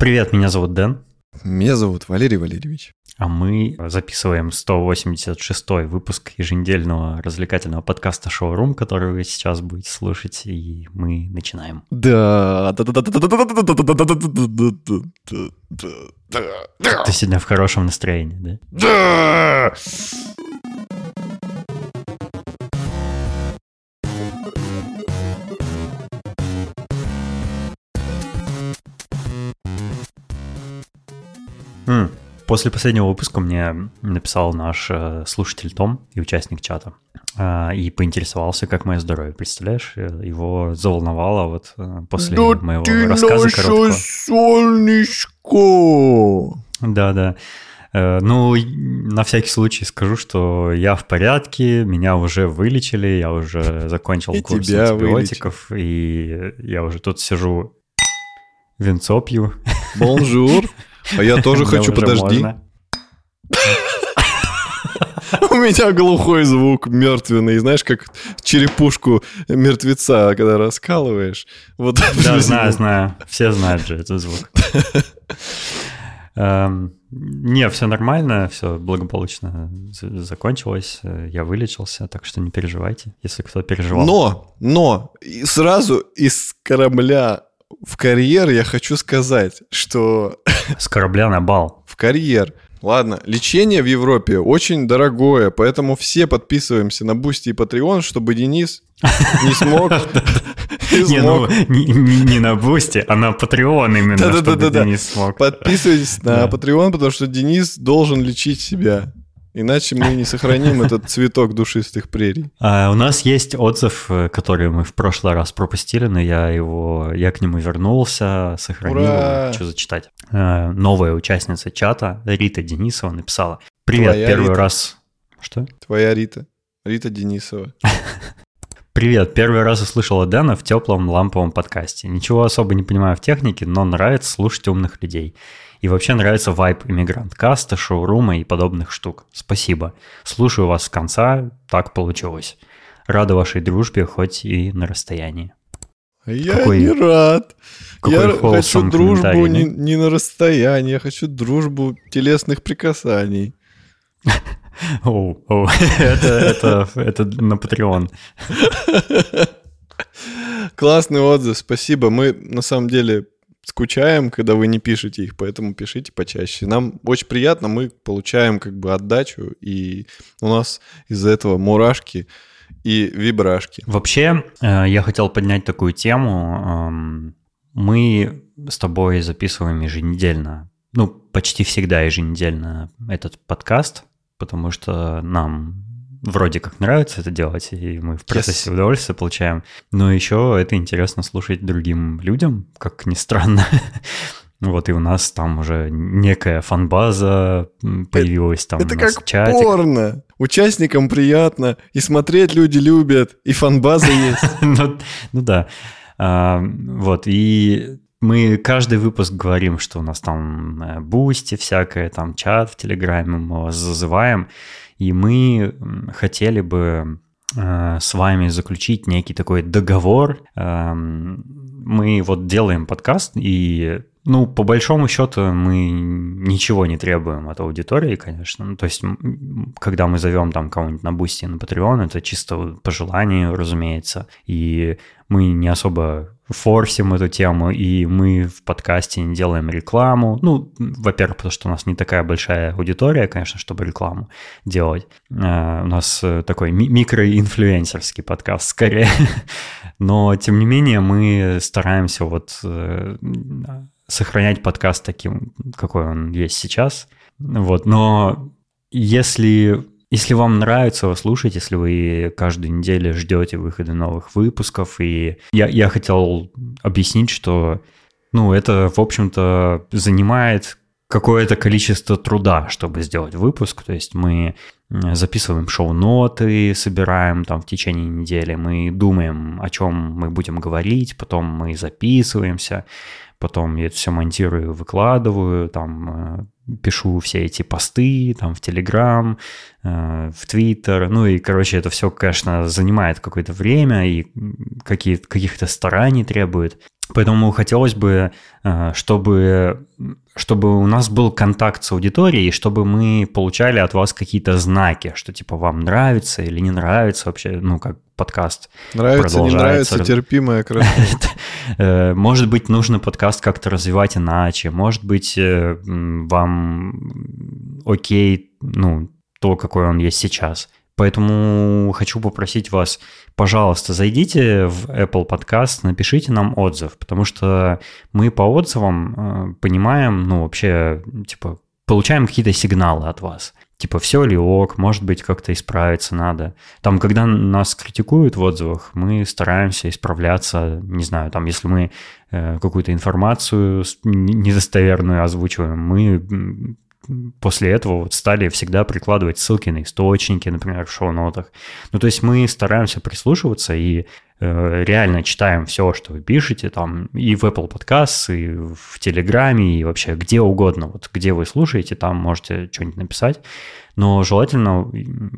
Привет, меня зовут Дэн. Меня зовут Валерий Валерьевич. А мы записываем 186 выпуск еженедельного развлекательного подкаста «Шоурум», который вы сейчас будете слушать, и мы начинаем. Да, да, да, да, да, да, да, да, да, да, да. Ты сегодня в хорошем настроении, да? Да! После последнего выпуска мне написал наш э, слушатель Том и участник чата э, и поинтересовался, как мое здоровье. Представляешь, его заволновало вот э, после да моего ты рассказа наше короткого. солнышко! Да, да. Э, Ну, на всякий случай скажу, что я в порядке, меня уже вылечили, я уже закончил И курс антибиотиков, и я уже тут сижу, винцо пью. Бонжур. А я тоже хочу, подожди. У меня глухой звук мертвенный, знаешь, как черепушку мертвеца, когда раскалываешь. Вот Да, знаю, знаю. Все знают же этот звук. Эм, Не, все нормально, все благополучно закончилось, я вылечился, так что не переживайте, если кто переживал. Но, но, сразу из корабля в карьер я хочу сказать, что С корабля на бал. в карьер. Ладно, лечение в Европе очень дорогое, поэтому все подписываемся на Boosty и Patreon, чтобы Денис не смог... не ну, не, на Boosty, а на Patreon именно, чтобы не смог. Подписывайтесь на. Patreon, потому что Денис должен лечить себя. Иначе мы не сохраним этот цветок душистых прерий. А, у нас есть отзыв, э, который мы в прошлый раз пропустили, но я его, я к нему вернулся, сохранил, Ура! что зачитать. Э, Новая участница чата Рита Денисова написала. Привет, Твоя первый Рита? раз... Что? Твоя Рита. Рита Денисова. Привет, первый раз услышала Дэна в теплом ламповом подкасте. Ничего особо не понимаю в технике, но нравится слушать умных людей. И вообще нравится вайб иммигрант каста, шоурума и подобных штук. Спасибо. Слушаю вас с конца, так получилось. Рада вашей дружбе, хоть и на расстоянии. Я Какой- не рад. какой я хочу дружбу не, не на расстоянии, я хочу дружбу телесных прикасаний. Оу, оу. это, это, это на Patreon. Классный отзыв, спасибо. Мы на самом деле скучаем, когда вы не пишете их, поэтому пишите почаще. Нам очень приятно, мы получаем как бы отдачу, и у нас из-за этого мурашки и вибрашки. Вообще, э, я хотел поднять такую тему. Эм, Мы с тобой записываем еженедельно, ну, почти всегда еженедельно этот подкаст, потому что нам вроде как нравится это делать, и мы в процессе Yes. удовольствия получаем. Но еще это интересно слушать другим людям, как ни странно. Вот и у нас там уже некая фанбаза м, появилась, там Это как чатик. порно. Участникам приятно, и смотреть люди любят, и фанбаза есть. ну, ну да. А, вот, и мы каждый выпуск говорим, что у нас там э, Boosty всякое, там чат в Телеграме, мы вас зазываем, и мы хотели бы э, с вами заключить некий такой договор. Эм, Мы вот делаем подкаст, и ну, по большому счету, мы ничего не требуем от аудитории, конечно. Ну, то есть, когда мы зовем там кого-нибудь на Boosty, на Patreon, это чисто по желанию, разумеется. И мы не особо форсим эту тему, и мы в подкасте не делаем рекламу. Ну, во-первых, потому что у нас не такая большая аудитория, конечно, чтобы рекламу делать. Э, У нас э, такой ми- микроинфлюенсерский подкаст скорее. Но, тем не менее, мы стараемся вот э, сохранять подкаст таким, какой он есть сейчас. Вот, но если, если вам нравится его слушать, если вы каждую неделю ждете выхода новых выпусков, и я, я хотел объяснить, что ну, это, в общем-то, занимает какое-то количество труда, чтобы сделать выпуск. То есть мы э, записываем шоу-ноты, собираем там в течение недели, мы думаем, о чем мы будем говорить, потом мы записываемся, потом я это все монтирую, выкладываю, там э, пишу все эти посты там в Телеграм, в Твиттер, ну и, короче, это все, конечно, занимает какое-то время и какие, каких-то стараний требует. Поэтому хотелось бы, э, чтобы, чтобы у нас был контакт с аудиторией, чтобы мы получали от вас какие-то знаки, что типа вам нравится или не нравится вообще, ну, как подкаст Нравится, не нравится, терпимая красота. Э, может быть, нужно подкаст как-то развивать иначе, может быть, э, вам окей, ну, то, какой он есть сейчас. Поэтому хочу попросить вас, пожалуйста, зайдите в Apple Podcast, напишите нам отзыв, потому что мы по отзывам э, понимаем, ну, вообще, типа, получаем какие-то сигналы от вас. Типа, все ли ок, может быть, как-то исправиться надо. Там, когда нас критикуют в отзывах, мы стараемся исправляться, не знаю, там, если мы э, какую-то информацию недостоверную озвучиваем, мы после этого вот стали всегда прикладывать ссылки на источники, например, в шоу-нотах. Ну, то есть мы стараемся прислушиваться и реально читаем все, что вы пишете, там и в Apple Podcasts, и в Телеграме, и вообще где угодно. Вот где вы слушаете, там можете что-нибудь написать. Но желательно,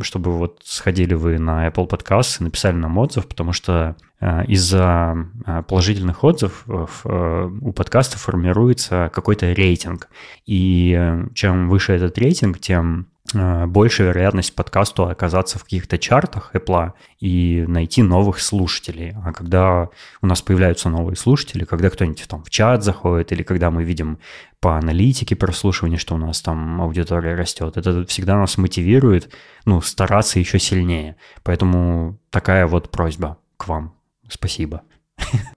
чтобы вот сходили вы на Apple Podcasts и написали нам отзыв, потому что э, из-за э, положительных отзывов э, у подкаста формируется какой-то рейтинг. И чем выше этот рейтинг, тем Э, больше вероятность подкасту оказаться в каких-то чартах Apple и найти новых слушателей. А когда у нас появляются новые слушатели, когда кто-нибудь там в чат заходит, или когда мы видим по аналитике прослушивания, что у нас там аудитория растет, это всегда нас мотивирует ну, стараться еще сильнее. Поэтому такая вот просьба к вам. Спасибо.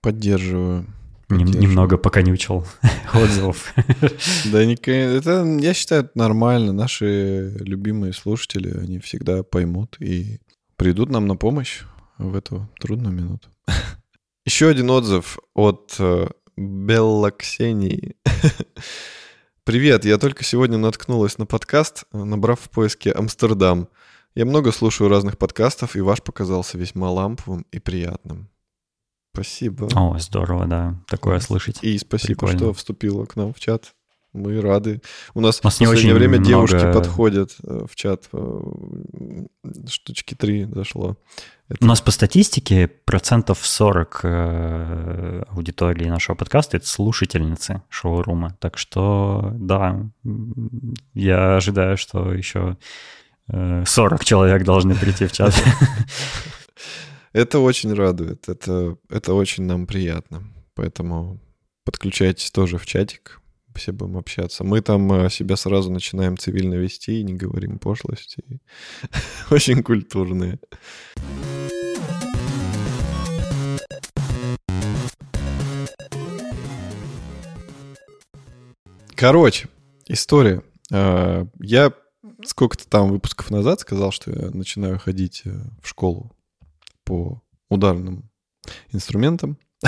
Поддерживаю. Нем, немного поконючил отзывов. Да, это, я считаю, нормально. Наши любимые слушатели, они всегда поймут и придут нам на помощь в эту трудную минуту. Еще один отзыв от э, Белла Ксении. Привет, я только сегодня наткнулась на подкаст, набрав в поиске Амстердам. Я много слушаю разных подкастов, и ваш показался весьма ламповым и приятным. Спасибо. О, здорово, да. Такое слышать. И спасибо, Прикольно. что вступила к нам в чат. Мы рады. У нас, У нас в последнее время много... девушки подходят э, в чат. Э, штучки три зашло. Это... У нас по статистике процентов 40 э, аудитории нашего подкаста — это слушательницы шоурума. Так что, да, я ожидаю, что еще 40 человек должны прийти в чат. Это очень радует, это, это очень нам приятно. Поэтому подключайтесь тоже в чатик, все будем общаться. Мы там э, себя сразу начинаем цивильно вести и не говорим пошлости. Очень культурные. Короче, история. Э, я сколько-то там выпусков назад сказал, что я начинаю ходить э, в школу по ударным инструментам.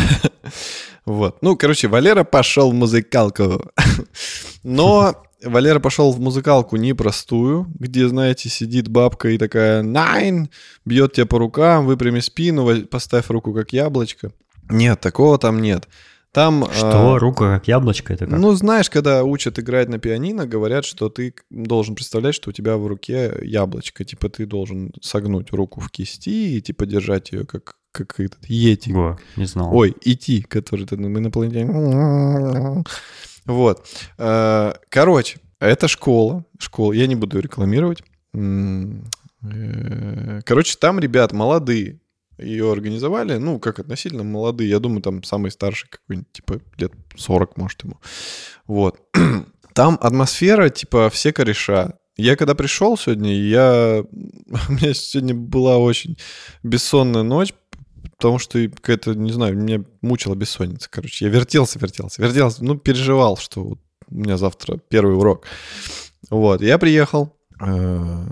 Вот. Ну, короче, Валера пошел в музыкалку. Но Валера пошел в музыкалку непростую, где, знаете, сидит бабка и такая «Найн!» бьет тебя по рукам, выпрями спину, поставь руку как яблочко. Нет, такого там нет. Там, что, а, рука как яблочко это как? Ну, знаешь, когда учат играть на пианино, говорят, что ты должен представлять, что у тебя в руке яблочко. Типа ты должен согнуть руку в кисти и типа держать ее как, как этот йети. О, не знал. Ой, идти, который ты инопланетянин. Вот. А, короче, это школа. Школа. Я не буду рекламировать. Э, короче, там ребят молодые, ее организовали, ну, как относительно молодые, я думаю, там самый старший какой-нибудь, типа, лет 40, может, ему. Вот. Там атмосфера, типа, все кореша. Я когда пришел сегодня, я... У меня сегодня была очень бессонная ночь, потому что какая-то, не знаю, меня мучила бессонница, короче. Я вертелся, вертелся, вертелся, ну, переживал, что вот у меня завтра первый урок. Вот, я приехал, э,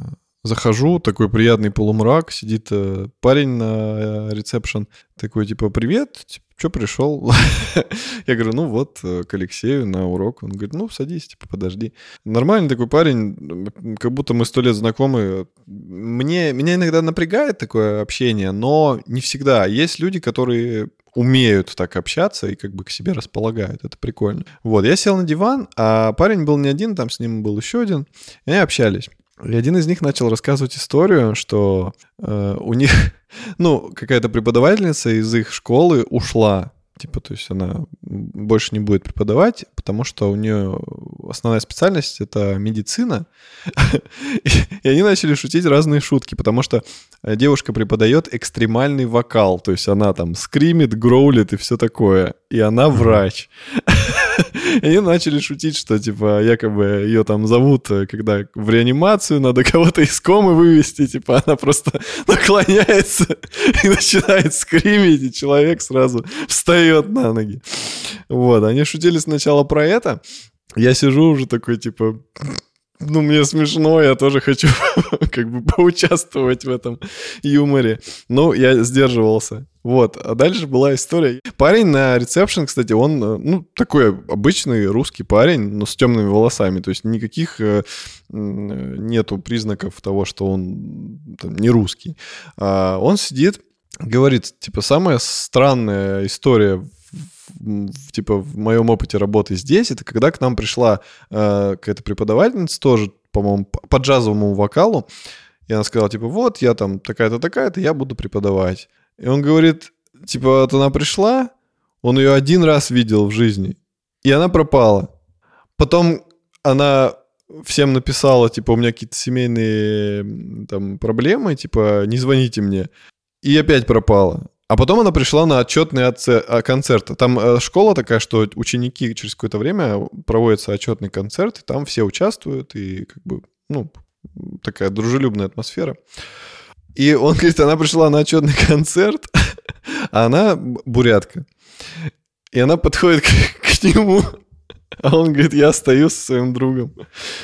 Захожу, такой приятный полумрак, сидит э, парень на э, ресепшн, такой типа «Привет, типа, что пришел?» Я говорю, ну вот, э, к Алексею на урок. Он говорит, ну садись, типа подожди. Нормальный такой парень, как будто мы сто лет знакомы. Мне, меня иногда напрягает такое общение, но не всегда. Есть люди, которые умеют так общаться и как бы к себе располагают. Это прикольно. Вот, я сел на диван, а парень был не один, там с ним был еще один, и они общались. И один из них начал рассказывать историю, что э, у них, ну, какая-то преподавательница из их школы ушла Типа, то есть она больше не будет преподавать, потому что у нее основная специальность — это медицина. И они начали шутить разные шутки, потому что э, девушка преподает экстремальный вокал. То есть она там скримит, гроулит и все такое. И она врач. И начали шутить, что, типа, якобы ее там зовут, э, когда в реанимацию надо кого-то из комы вывести, типа, она просто наклоняется и начинает скримить, и человек сразу встает на ноги. Вот, они шутили сначала про это, я сижу уже такой, типа, ну, мне смешно, я тоже хочу как бы поучаствовать в этом юморе. Ну, я сдерживался. Вот, а дальше была история. Парень на ресепшн, кстати, он, э, ну, такой обычный русский парень, но с темными волосами. То есть никаких э, нету признаков того, что он там, не русский. А он сидит, говорит, типа, самая странная история в, типа в моем опыте работы здесь, это когда к нам пришла э, какая-то преподавательница тоже, по-моему, по джазовому вокалу, и она сказала, типа, вот, я там такая-то, такая-то, я буду преподавать. И он говорит, типа, вот она пришла, он ее один раз видел в жизни, и она пропала. Потом она всем написала, типа, у меня какие-то семейные там проблемы, типа, не звоните мне. И опять пропала. А потом она пришла на отчетный а, концерт. Там э, школа такая, что ученики через какое-то время проводится отчетный концерт, и там все участвуют, и как бы, ну, такая дружелюбная атмосфера. И он говорит, она пришла на отчетный концерт, а она бурятка. И она подходит к, к нему, а он говорит, я стою со своим другом,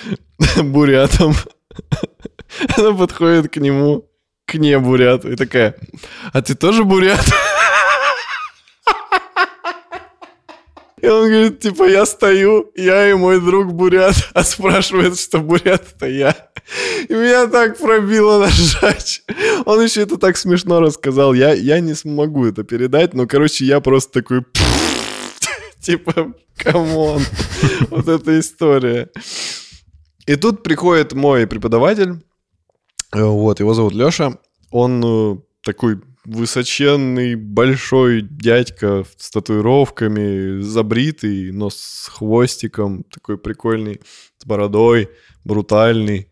бурятом. Она подходит к нему, к не бурят, и такая, а ты тоже бурят? И он говорит, типа, я стою, я и мой друг бурят, а спрашивает, что бурят это я. И меня так пробило нажать. Он еще это так смешно рассказал. Я, я не смогу это передать, но, короче, я просто такой... Типа, come on. Вот эта история. И тут приходит мой преподаватель, вот, его зовут Леша. Он э, такой высоченный, большой дядька с татуировками, забритый, но с хвостиком, такой прикольный, с бородой, брутальный,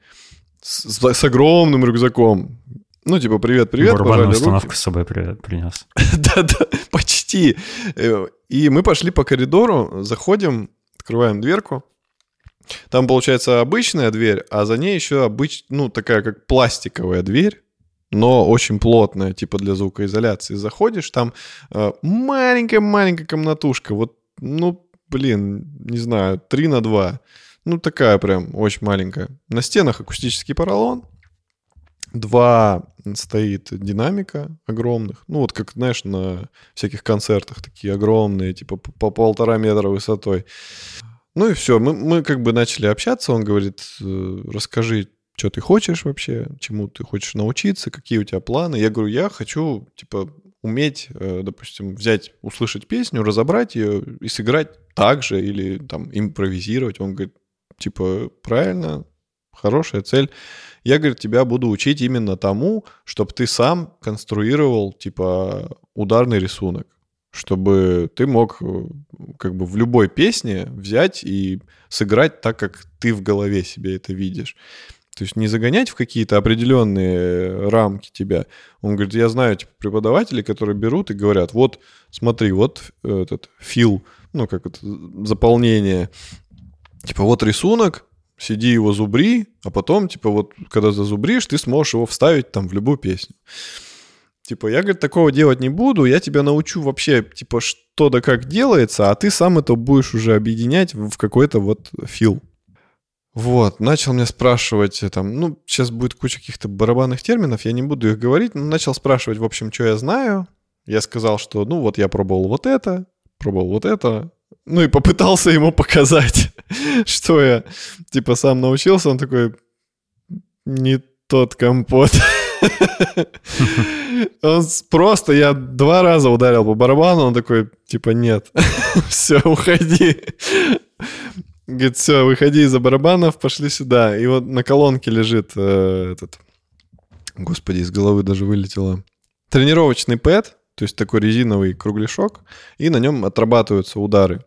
с, с огромным рюкзаком. Ну, типа, привет, привет, Барабанную установку с собой принес. Да-да, почти. Э, и мы пошли по коридору, заходим, открываем дверку. Там, получается, обычная дверь, а за ней еще обыч... ну, такая как пластиковая дверь но очень плотная, типа для звукоизоляции. Заходишь, там э, маленькая-маленькая комнатушка, вот, ну, блин, не знаю, 3 на 2. Ну, такая прям очень маленькая. На стенах акустический поролон, два стоит динамика огромных, ну, вот как, знаешь, на всяких концертах такие огромные, типа по полтора метра высотой. Ну и все, мы, мы как бы начали общаться, он говорит, «Э, расскажи, что ты хочешь вообще, чему ты хочешь научиться, какие у тебя планы. Я говорю, я хочу, типа, уметь, э, допустим, взять, услышать песню, разобрать ее и сыграть так же или там импровизировать. Он говорит, типа, правильно, хорошая цель. Я, говорит, тебя буду учить именно тому, чтобы ты сам конструировал, типа, ударный рисунок чтобы ты мог э, как бы в любой песне взять и сыграть так, как ты в голове себе это видишь. То есть не загонять в какие-то определенные рамки тебя. Он говорит, я знаю типа, преподавателей, которые берут и говорят, вот смотри, вот этот фил, ну как это, заполнение. Типа вот рисунок, сиди его зубри, а потом, типа вот когда зазубришь, ты сможешь его вставить там в любую песню. Типа, я, говорит, такого делать не буду, я тебя научу вообще, типа, что да как делается, а ты сам это будешь уже объединять в какой-то вот фил. Вот, начал мне спрашивать, э, там, ну, сейчас будет куча каких-то барабанных терминов, я не буду их говорить, но начал спрашивать, в общем, что я знаю. Я сказал, что, ну, вот я пробовал вот это, пробовал вот это, ну и попытался ему показать, что я, типа, сам научился. Он такой, не тот компот. Он просто, я два раза ударил по барабану, он такой, типа, нет, все, уходи. Говорит, все, выходи из-за барабанов, пошли сюда. И вот на колонке лежит э, этот... Господи, из головы даже вылетело. Тренировочный пэт, то есть такой резиновый кругляшок, и на нем отрабатываются удары.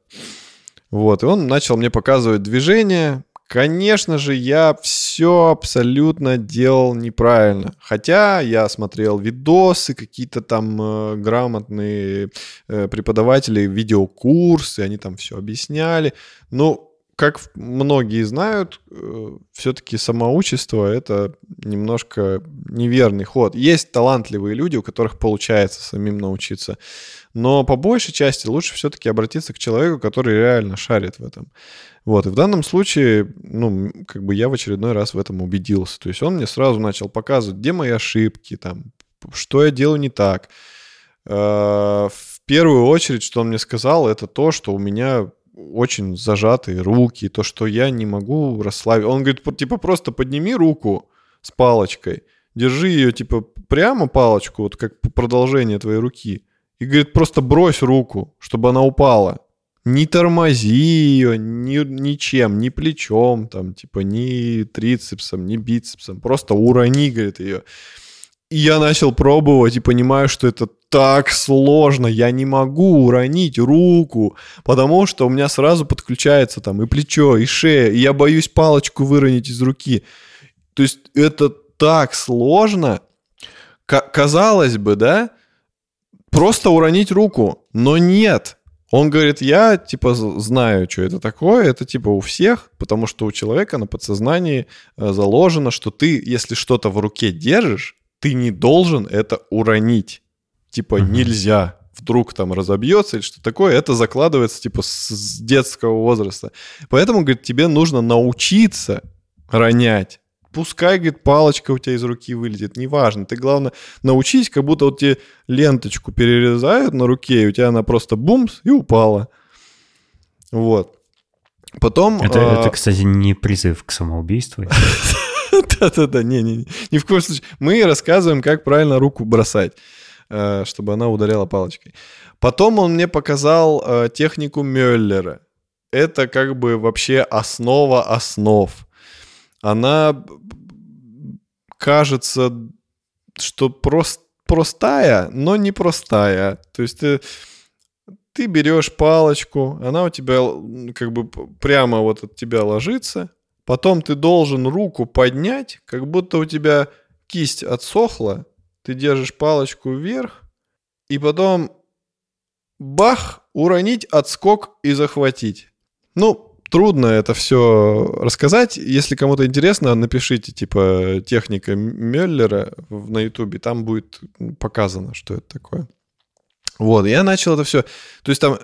Вот, и он начал мне показывать движение. Конечно же, я все абсолютно делал неправильно. Хотя я смотрел видосы, какие-то там э, грамотные э, преподаватели, видеокурсы, они там все объясняли. Ну, как многие знают, э, все-таки самоучество — это немножко неверный ход. Есть талантливые люди, у которых получается самим научиться. Но по большей части лучше все-таки обратиться к человеку, который реально шарит в этом. Вот, и в данном случае, ну, как бы я в очередной раз в этом убедился. То есть он мне сразу начал показывать, где мои ошибки, там, что я делаю не так. Э, в первую очередь, что он мне сказал, это то, что у меня очень зажатые руки, то, что я не могу расслабить. Он говорит, типа, просто подними руку с палочкой, держи ее, типа, прямо палочку, вот как продолжение твоей руки, и, говорит, просто брось руку, чтобы она упала. Не тормози ее ни, ничем, ни плечом, там, типа, ни трицепсом, ни бицепсом, просто урони, говорит, ее. И я начал пробовать и понимаю, что это так сложно. Я не могу уронить руку, потому что у меня сразу подключается там и плечо, и шея, и я боюсь палочку выронить из руки. То есть это так сложно. К- казалось бы, да, просто уронить руку, но нет. Он говорит, я, типа, знаю, что это такое, это, типа, у всех, потому что у человека на подсознании э, заложено, что ты, если что-то в руке держишь, ты не должен это уронить. Типа угу. нельзя. Вдруг там разобьется или что такое, это закладывается типа с детского возраста. Поэтому, говорит, тебе нужно научиться ронять. Пускай, говорит, палочка у тебя из руки вылетит, неважно. Ты, главное, научись, как будто вот тебе ленточку перерезают на руке, и у тебя она просто бумс и упала. Вот. Потом... Это, а... это, кстати, не призыв к самоубийству. Да-да-да, не-не-не. Ни в коем случае. Мы рассказываем, как правильно руку бросать, э, чтобы она ударяла палочкой. Потом он мне показал э, технику Мюллера. Это как бы вообще основа основ. Она кажется, что прост, простая, но не простая. То есть ты, ты берешь палочку, она у тебя как бы прямо вот от тебя ложится, Потом ты должен руку поднять, как будто у тебя кисть отсохла. Ты держишь палочку вверх, и потом бах, уронить, отскок и захватить. Ну, трудно это все рассказать. Если кому-то интересно, напишите, типа, техника Мюллера на ютубе, там будет показано, что это такое. Вот, я начал это все. То есть там,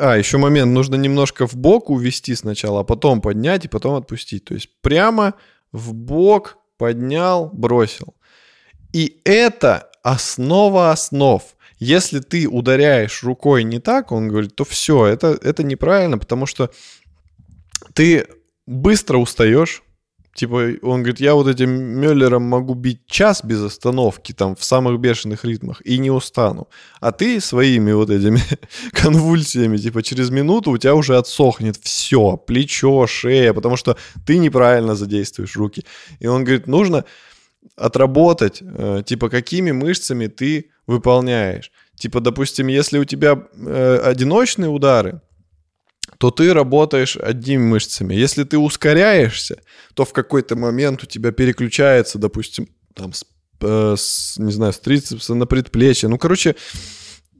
а, еще момент, нужно немножко в бок увести сначала, а потом поднять и потом отпустить. То есть прямо в бок поднял, бросил. И это основа основ. Если ты ударяешь рукой не так, он говорит, то все, это, это неправильно, потому что ты быстро устаешь, Типа, он говорит, я вот этим Мюллером могу бить час без остановки, там, в самых бешеных ритмах, и не устану. А ты своими вот этими конвульсиями, типа, через минуту у тебя уже отсохнет все, плечо, шея, потому что ты неправильно задействуешь руки. И он говорит, нужно отработать, э, типа, какими мышцами ты выполняешь. Типа, допустим, если у тебя э, одиночные удары, то ты работаешь одними мышцами. Если ты ускоряешься, то в какой-то момент у тебя переключается, допустим, там, с, э, с, не знаю, с трицепса на предплечье. Ну, короче,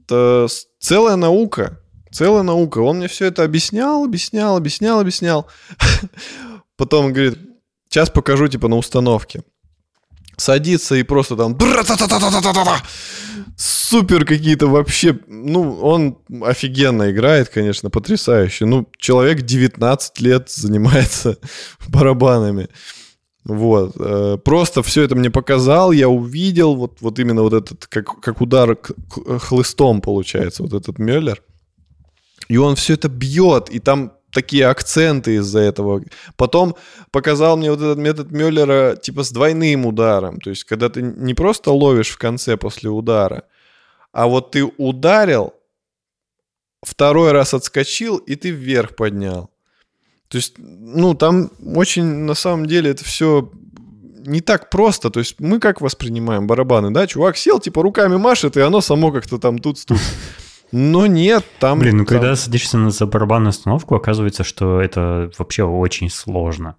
это целая наука. Целая наука. Он мне все это объяснял, объяснял, объяснял, объяснял. Потом говорит, сейчас покажу, типа, на установке садится и просто там супер какие-то вообще, ну, он офигенно играет, конечно, потрясающе. Ну, человек 19 лет занимается барабанами. Вот. Э, просто все это мне показал, я увидел вот, вот именно вот этот, как, как удар хлыстом получается, вот этот Мюллер. И он все это бьет, и там такие акценты из-за этого. Потом показал мне вот этот метод Мюллера типа с двойным ударом. То есть, когда ты не просто ловишь в конце после удара, а вот ты ударил, второй раз отскочил, и ты вверх поднял. То есть, ну, там очень, на самом деле, это все не так просто. То есть мы как воспринимаем барабаны, да? Чувак сел, типа руками машет, и оно само как-то там тут тут. Но нет, там... Блин, ну там... когда садишься на барабанную установку, оказывается, что это вообще очень сложно.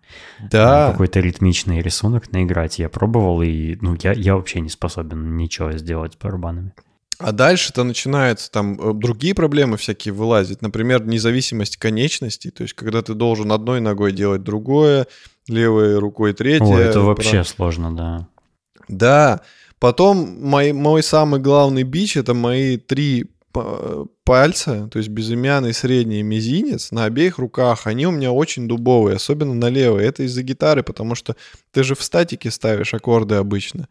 Да. Какой-то ритмичный рисунок наиграть. Я пробовал, и ну, я, я вообще не способен ничего сделать с барабанами. А дальше-то начинаются там э, другие проблемы всякие вылазить. Например, независимость конечностей. То есть, когда ты должен одной ногой делать другое, левой рукой третье. О, это вообще прав... сложно, да. Да. Потом мой, мой самый главный бич — это мои три пальца, то есть безымянный, средний и мизинец на обеих руках, они у меня очень дубовые, особенно на левой. Это из-за гитары, потому что ты же в статике ставишь аккорды обычно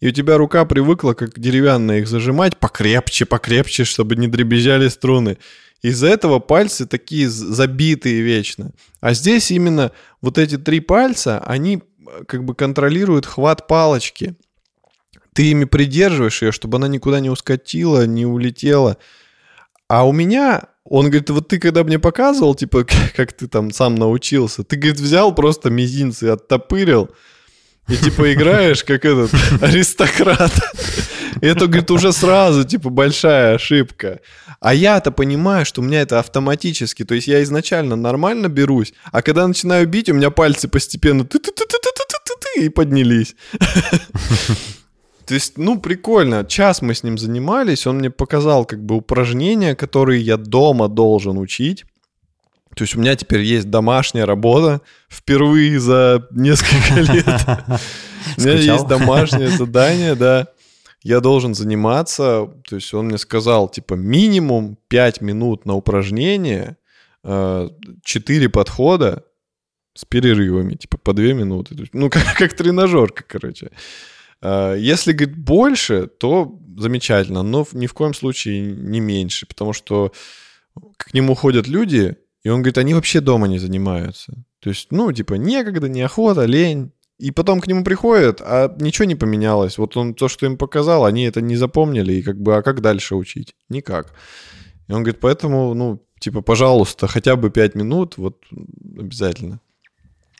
и у тебя рука привыкла как деревянная их зажимать покрепче, покрепче, чтобы не дребезжали струны. Из-за этого пальцы такие забитые вечно. А здесь именно вот эти три пальца, они э, как бы контролируют хват палочки. Ты ими придерживаешь ее, чтобы она никуда не ускатила, не улетела. А у меня, он говорит, вот ты когда мне показывал, типа, как ты там сам научился, ты, говорит, взял просто мизинцы, оттопырил, и типа играешь как этот аристократ. И это, говорит, уже сразу, типа, большая ошибка. А я-то понимаю, что у меня это автоматически. То есть я изначально нормально берусь, а когда начинаю бить, у меня пальцы постепенно и поднялись. То есть, ну, прикольно. Час мы с ним занимались, он мне показал как бы упражнения, которые я дома должен учить. То есть у меня теперь есть домашняя работа впервые за несколько лет. У меня есть домашнее задание, да. Я должен заниматься, то есть он мне сказал, типа, минимум 5 минут на упражнение, 4 э, подхода с перерывами, типа, по 2 минуты. Ну, как, как тренажерка, короче. Э, если, говорит, больше, то замечательно, но ни в коем случае не меньше, потому что к нему ходят люди, и он говорит, они вообще дома не занимаются. То есть, ну, типа, некогда, неохота, лень. И потом к нему приходят, а ничего не поменялось. Вот он то, что им показал, они это не запомнили. И как бы, а как дальше учить? Никак. И он говорит, поэтому, ну, типа, пожалуйста, хотя бы 5 минут, вот обязательно.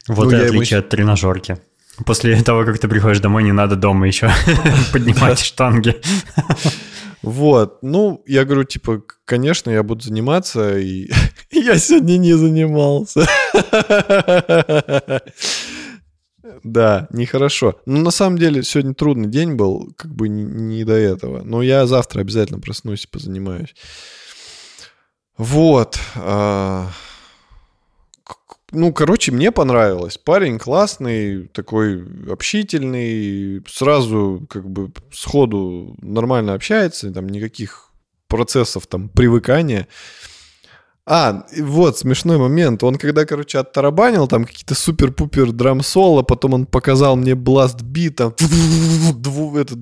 Вот ну, и отличие ему... от тренажерки. После того, как ты приходишь домой, не надо дома еще поднимать штанги. Вот, ну, я говорю, типа, конечно, я буду заниматься, и я сегодня не занимался. Да, нехорошо. Но на самом деле сегодня трудный день был, как бы не до этого. Но я завтра обязательно проснусь и позанимаюсь. Вот. Ну, короче, мне понравилось. Парень классный, такой общительный, сразу как бы сходу нормально общается, там никаких процессов там привыкания. А, вот, смешной момент. Он когда, короче, оттарабанил там какие-то супер-пупер драм-соло, потом он показал мне бласт бит, этот,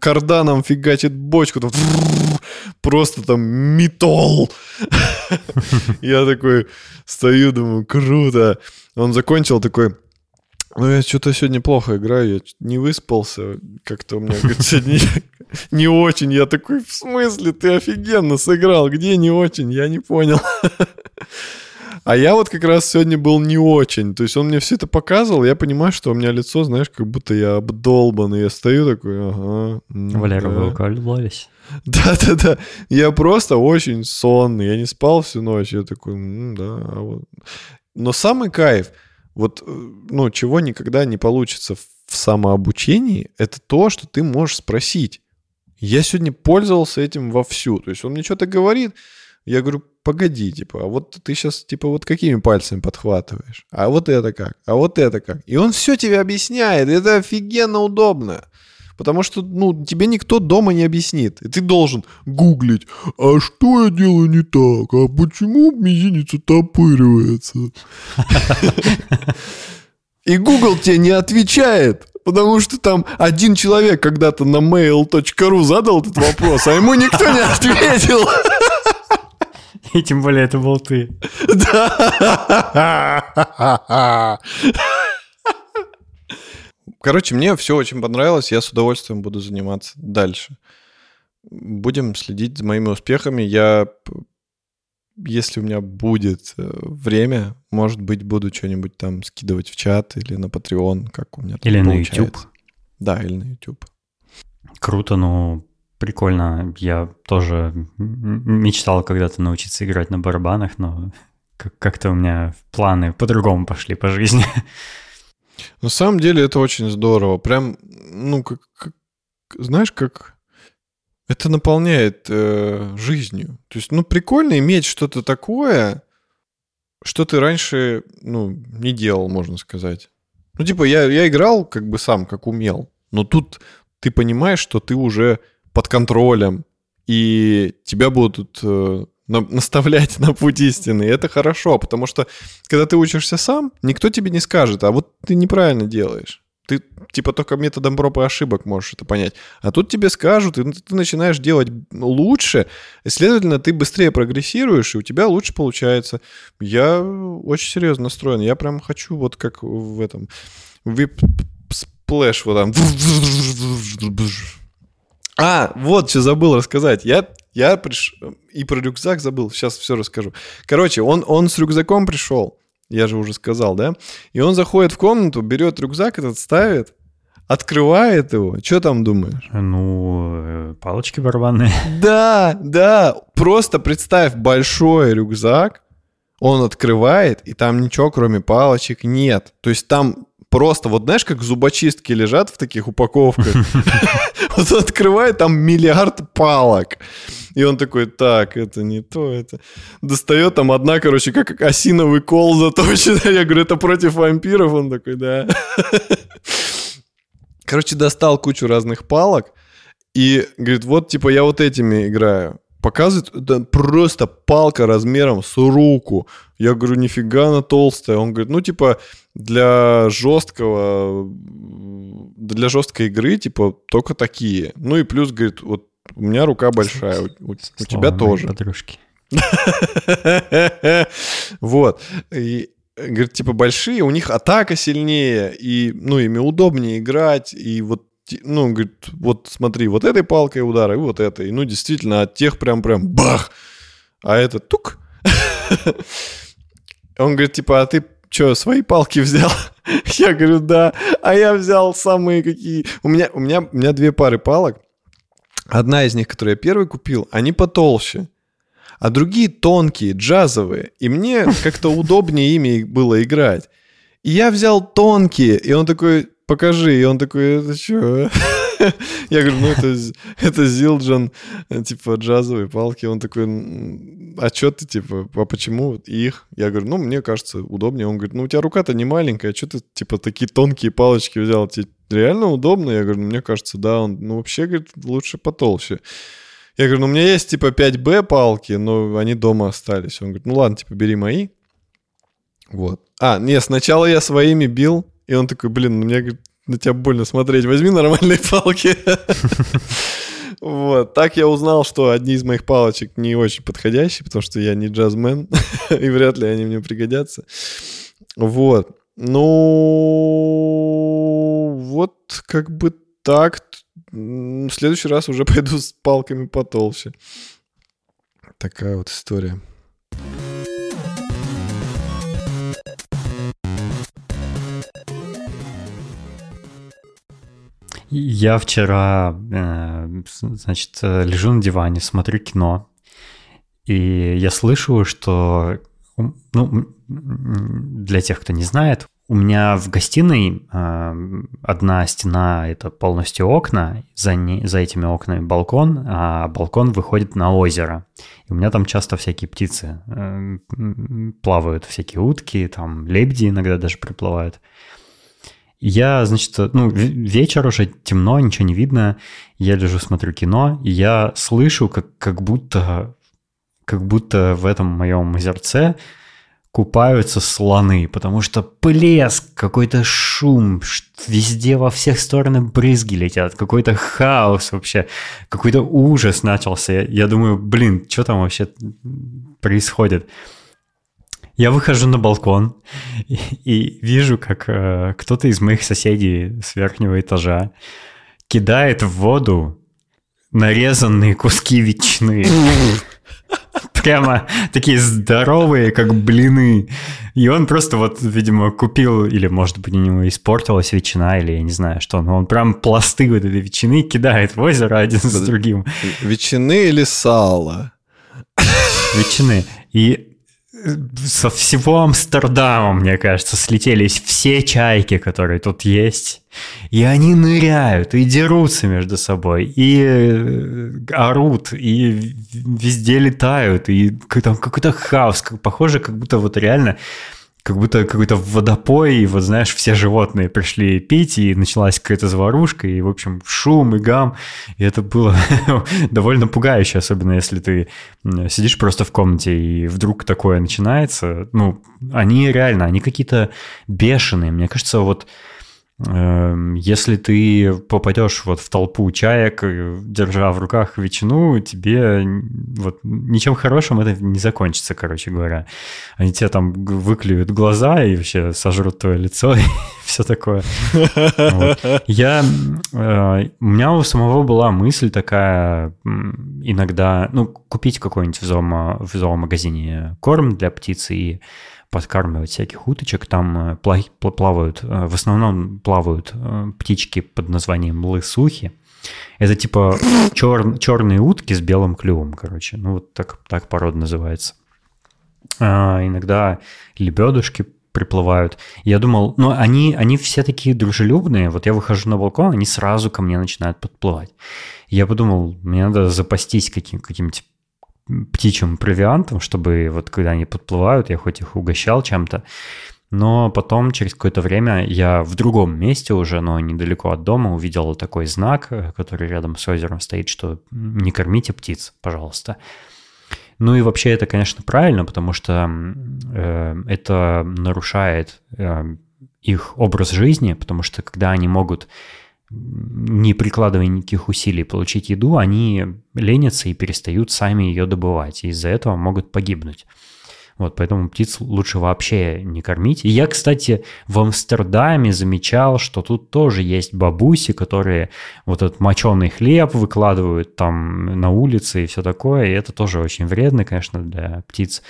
карданом фигачит бочку, там, просто там метал. Я такой стою, думаю, круто. Он закончил такой, ну, я что-то сегодня плохо играю, я не выспался. Как-то у меня, говорит, сегодня не очень. Я такой, в смысле, ты офигенно сыграл? Где не очень? Я не понял. А я вот как раз сегодня был не очень. То есть он мне все это показывал, я понимаю, что у меня лицо, знаешь, как будто я обдолбан. И я стою такой, ага. Валера, да. вы укололись? Да-да-да. Я просто очень сонный. Я не спал всю ночь. Я такой, да. А вот. Но самый кайф, вот, э, ну, чего никогда не получится в самообучении, это то, что ты можешь спросить. Я сегодня пользовался этим вовсю. То есть он мне что-то говорит, я говорю, погоди, типа, а вот ты сейчас, типа, вот какими пальцами подхватываешь? А вот это как? А вот это как? И он все тебе объясняет, это офигенно удобно. Потому что, ну, тебе никто дома не объяснит. И ты должен гуглить, а что я делаю не так? А почему мизинец отопыривается? И Google тебе не отвечает. Потому что там один человек когда-то на mail.ru задал этот вопрос, а ему никто не ответил. И тем более это был ты. Да. Короче, мне все очень понравилось, я с удовольствием буду заниматься дальше. Будем следить за моими успехами. Я, если у меня будет э, время, может быть, буду что-нибудь там скидывать в чат или на Patreon, как у меня Или на YouTube. Да, или на YouTube. Круто, ну, прикольно. Я тоже мечтал когда-то научиться играть на барабанах, но как-то у меня планы по-другому пошли по жизни. На самом деле это очень здорово. Прям, ну, как, как знаешь, как это наполняет э, жизнью. То есть, ну, прикольно иметь что-то такое, что ты раньше, ну, не делал, можно сказать. Ну, типа, я, я играл как бы сам, как умел. Но тут ты понимаешь, что ты уже под контролем, и тебя будут э, наставлять на путь истины. И это хорошо, потому что когда ты учишься сам, никто тебе не скажет, а вот ты неправильно делаешь. Ты типа только методом проб и ошибок можешь это понять. А тут тебе скажут, и ты начинаешь делать лучше, и, следовательно, ты быстрее прогрессируешь, и у тебя лучше получается. Я очень серьезно настроен. Я прям хочу вот как в этом... Вип splash вот там. А, вот что забыл рассказать. Я я приш... и про рюкзак забыл, сейчас все расскажу. Короче, он, он с рюкзаком пришел, я же уже сказал, да? И он заходит в комнату, берет рюкзак этот, ставит, открывает его. Что там думаешь? Ну, э, палочки барабанные. Да, да. Просто представь большой рюкзак, он открывает, и там ничего, кроме палочек, нет. То есть там просто, вот знаешь, как зубочистки лежат в таких упаковках. Вот он открывает, там миллиард палок. И он такой, так, это не то, это... Достает там одна, короче, как осиновый кол заточена. Я говорю, это против вампиров? Он такой, да. Короче, достал кучу разных палок и говорит, вот, типа, я вот этими играю показывает да, просто палка размером с руку. Я говорю, нифига она толстая. Он говорит, ну, типа, для жесткого, для жесткой игры, типа, только такие. Ну и плюс, говорит, вот у меня рука большая, у, у, у тебя тоже. Подружки. Вот. И говорит, типа, большие, у них атака сильнее, и, ну, ими удобнее играть, и вот ну, говорит, вот смотри, вот этой палкой удара и вот этой. Ну, действительно, от тех прям-прям бах, а это тук. Он говорит, типа, а ты что, свои палки взял? Я говорю, да. А я взял самые какие... У меня, у меня, у меня две пары палок. Одна из них, которую я первый купил, они потолще. А другие тонкие, джазовые. И мне как-то удобнее ими было играть. И я взял тонкие. И он такой, покажи. И он такой, это что? Я говорю, ну это, это Зилджан, типа джазовые палки. Он такой, а что ты, типа, а почему их? Я говорю, ну мне кажется удобнее. Он говорит, ну у тебя рука-то не маленькая, а что ты, типа, такие тонкие палочки взял? Тебе реально удобно? Я говорю, ну мне кажется, да. Он, ну вообще, говорит, лучше потолще. Я говорю, ну у меня есть типа 5Б палки, но они дома остались. Он говорит, ну ладно, типа бери мои. Вот. А, не, сначала я своими бил, и он такой, блин, ну, мне на тебя больно смотреть, возьми нормальные палки. Вот. Так я узнал, что одни из моих палочек не очень подходящие, потому что я не джазмен, и вряд ли они мне пригодятся. Вот. Ну, вот как бы так. В следующий раз уже пойду с палками потолще. Такая вот история. Я вчера, э, значит, лежу на диване, смотрю кино, и я слышу, что, ну, для тех, кто не знает, у меня в гостиной э, одна стена это полностью окна, за, не, за этими окнами балкон, а балкон выходит на озеро. И у меня там часто всякие птицы э, плавают, всякие утки, там лебеди иногда даже приплывают. Я, значит, ну, вечер уже темно, ничего не видно. Я лежу, смотрю кино, и я слышу, как, как будто как будто в этом моем озерце купаются слоны, потому что плеск, какой-то шум, везде во всех сторонах брызги летят, какой-то хаос вообще, какой-то ужас начался. Я, я думаю, блин, что там вообще происходит? Я выхожу на балкон и, и вижу, как э, кто-то из моих соседей с верхнего этажа кидает в воду нарезанные куски ветчины. Прямо такие здоровые, как блины. И он просто вот, видимо, купил, или, может быть, у него испортилась ветчина, или я не знаю что, но он прям пласты вот этой ветчины кидает в озеро один с другим. Ветчины или сало? Ветчины. И со всего Амстердама, мне кажется, слетелись все чайки, которые тут есть. И они ныряют, и дерутся между собой, и э, орут, и везде летают, и там какой-то хаос. Похоже, как будто вот реально как будто какой-то водопой, и вот, знаешь, все животные пришли пить, и началась какая-то заварушка, и, в общем, шум и гам, и это было довольно пугающе, особенно если ты сидишь просто в комнате, и вдруг такое начинается. Ну, они реально, они какие-то бешеные. Мне кажется, вот если ты попадешь вот в толпу чаек, э, держа в руках ветчину, тебе вот ничем хорошим это не закончится, короче говоря. Они тебе там выклюют глаза и вообще сожрут твое лицо и все такое. Я, э, у меня у самого была мысль такая иногда, ну, купить какой-нибудь в, в зоомагазине корм для птицы и подкармливать всяких уточек. Там э, плавают, э, в основном плавают э, птички под названием лысухи. Это типа чер, черные утки с белым клювом, короче. Ну, вот так, так порода называется. А, иногда лебедушки приплывают. Я думал, ну, они, они все такие дружелюбные. Вот я выхожу на балкон, они сразу ко мне начинают подплывать. Я подумал, мне надо запастись каким, каким-нибудь птичьим провиантом, чтобы вот когда они подплывают, я хоть их угощал чем-то, но потом, через какое-то время, я в другом месте уже, но недалеко от дома, увидел такой знак, э, который рядом с озером стоит, что не кормите птиц, пожалуйста. Ну и вообще это, конечно, правильно, потому что э, это нарушает э, их образ жизни, потому что когда они могут не прикладывая никаких усилий получить еду, они ленятся и перестают сами ее добывать, и из-за этого могут погибнуть. Вот, поэтому птиц лучше вообще не кормить. И я, кстати, в Амстердаме замечал, что тут тоже есть бабуси, которые вот этот моченый хлеб выкладывают там на улице и все такое. И это тоже очень вредно, конечно, для птиц.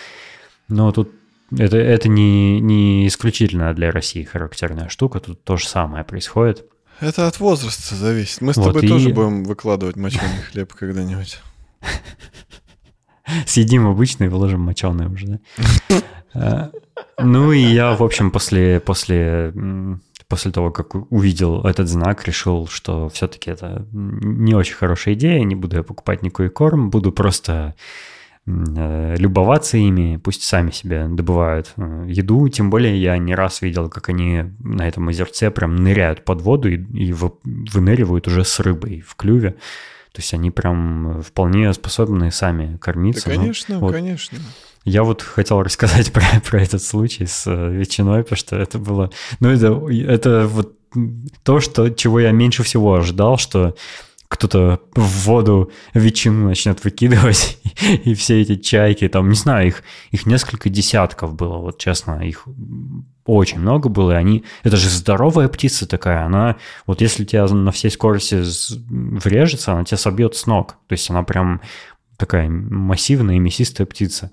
Но тут это, это не, не исключительно для России характерная штука. Тут то же самое происходит. Это от возраста зависит. Мы с вот тобой и... тоже будем выкладывать моченый хлеб когда-нибудь. Съедим обычный, выложим моченый уже, да? Э, ну и я, в общем, после, после, после того, как увидел этот знак, решил, что все-таки это не очень хорошая идея, не буду я покупать никакой корм, буду просто любоваться ими, пусть сами себе добывают э, еду. Тем более я не раз видел, как они на этом озерце прям ныряют под воду и, и выныривают уже с рыбой в клюве. То есть они прям вполне способны сами кормиться. Да, конечно, вот. конечно. Я вот хотел рассказать про, про этот случай с э, ветчиной, потому что это было... Ну, это, это вот то, что, чего я меньше всего ожидал, что кто-то в воду ветчину начнет выкидывать, и все эти чайки, там, не знаю, их, их несколько десятков было, вот честно, их очень много было, и они, это же здоровая птица такая, она, вот если тебя на всей скорости врежется, она тебя собьет с ног, то есть она прям такая массивная и мясистая птица.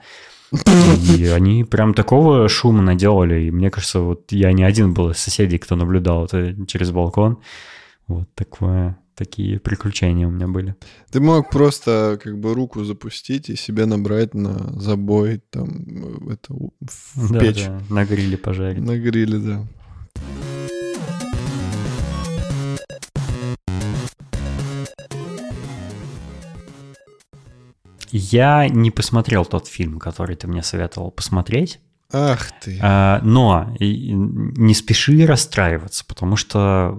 И они прям такого шума наделали, и мне кажется, вот я не один был из соседей, кто наблюдал это через балкон, вот такое такие приключения у меня были. Ты мог просто как бы руку запустить и себе набрать на забой там это в да, печь. Да, на гриле пожарить. На гриле, да. Я не посмотрел тот фильм, который ты мне советовал посмотреть. Ах ты. А, но не спеши расстраиваться, потому что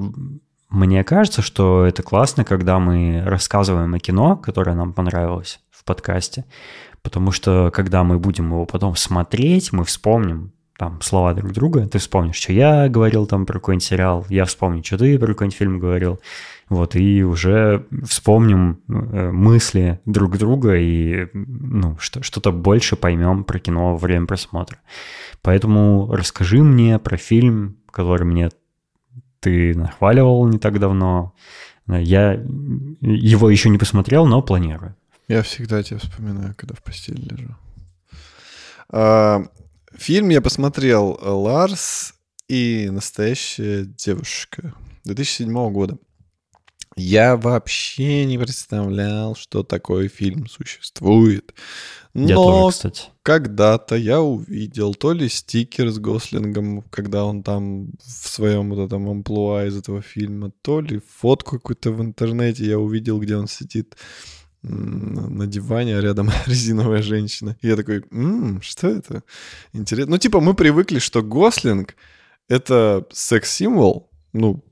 мне кажется, что это классно, когда мы рассказываем о кино, которое нам понравилось в подкасте, Потому что, когда мы будем его потом смотреть, мы вспомним там слова друг друга, ты вспомнишь, что я говорил там про какой-нибудь сериал, я вспомню, что ты про какой-нибудь фильм говорил. Вот, и уже вспомним э, мысли друг друга и ну, что-то больше поймем про кино во время просмотра. Поэтому расскажи мне про фильм, который мне ты нахваливал не так давно. Я его еще не посмотрел, но планирую. Я всегда тебя вспоминаю, когда в постели лежу. А, фильм я посмотрел «Ларс и настоящая девушка» 2007 года. Я вообще не представлял, что такой фильм существует. Но когда-то я увидел то ли стикер с Гослингом, когда он там в своем вот этом амплуа из этого фильма, то ли фотку какую-то в интернете я увидел, где он сидит на диване, а рядом резиновая женщина. И я такой, м-м, что это? Интересно. Ну, типа, мы привыкли, что Гослинг — это секс-символ, ну,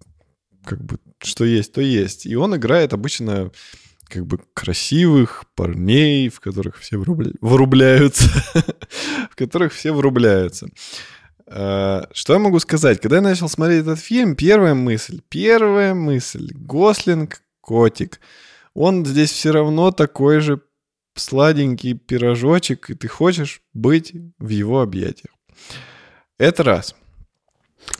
как бы, что есть, то есть. И он играет обычно как бы красивых парней, в которых все врубляются, в которых все врубляются. А, что я могу сказать? Когда я начал смотреть этот фильм, первая мысль, первая мысль, Гослинг, котик, он здесь все равно такой же сладенький пирожочек, и ты хочешь быть в его объятиях. Это раз.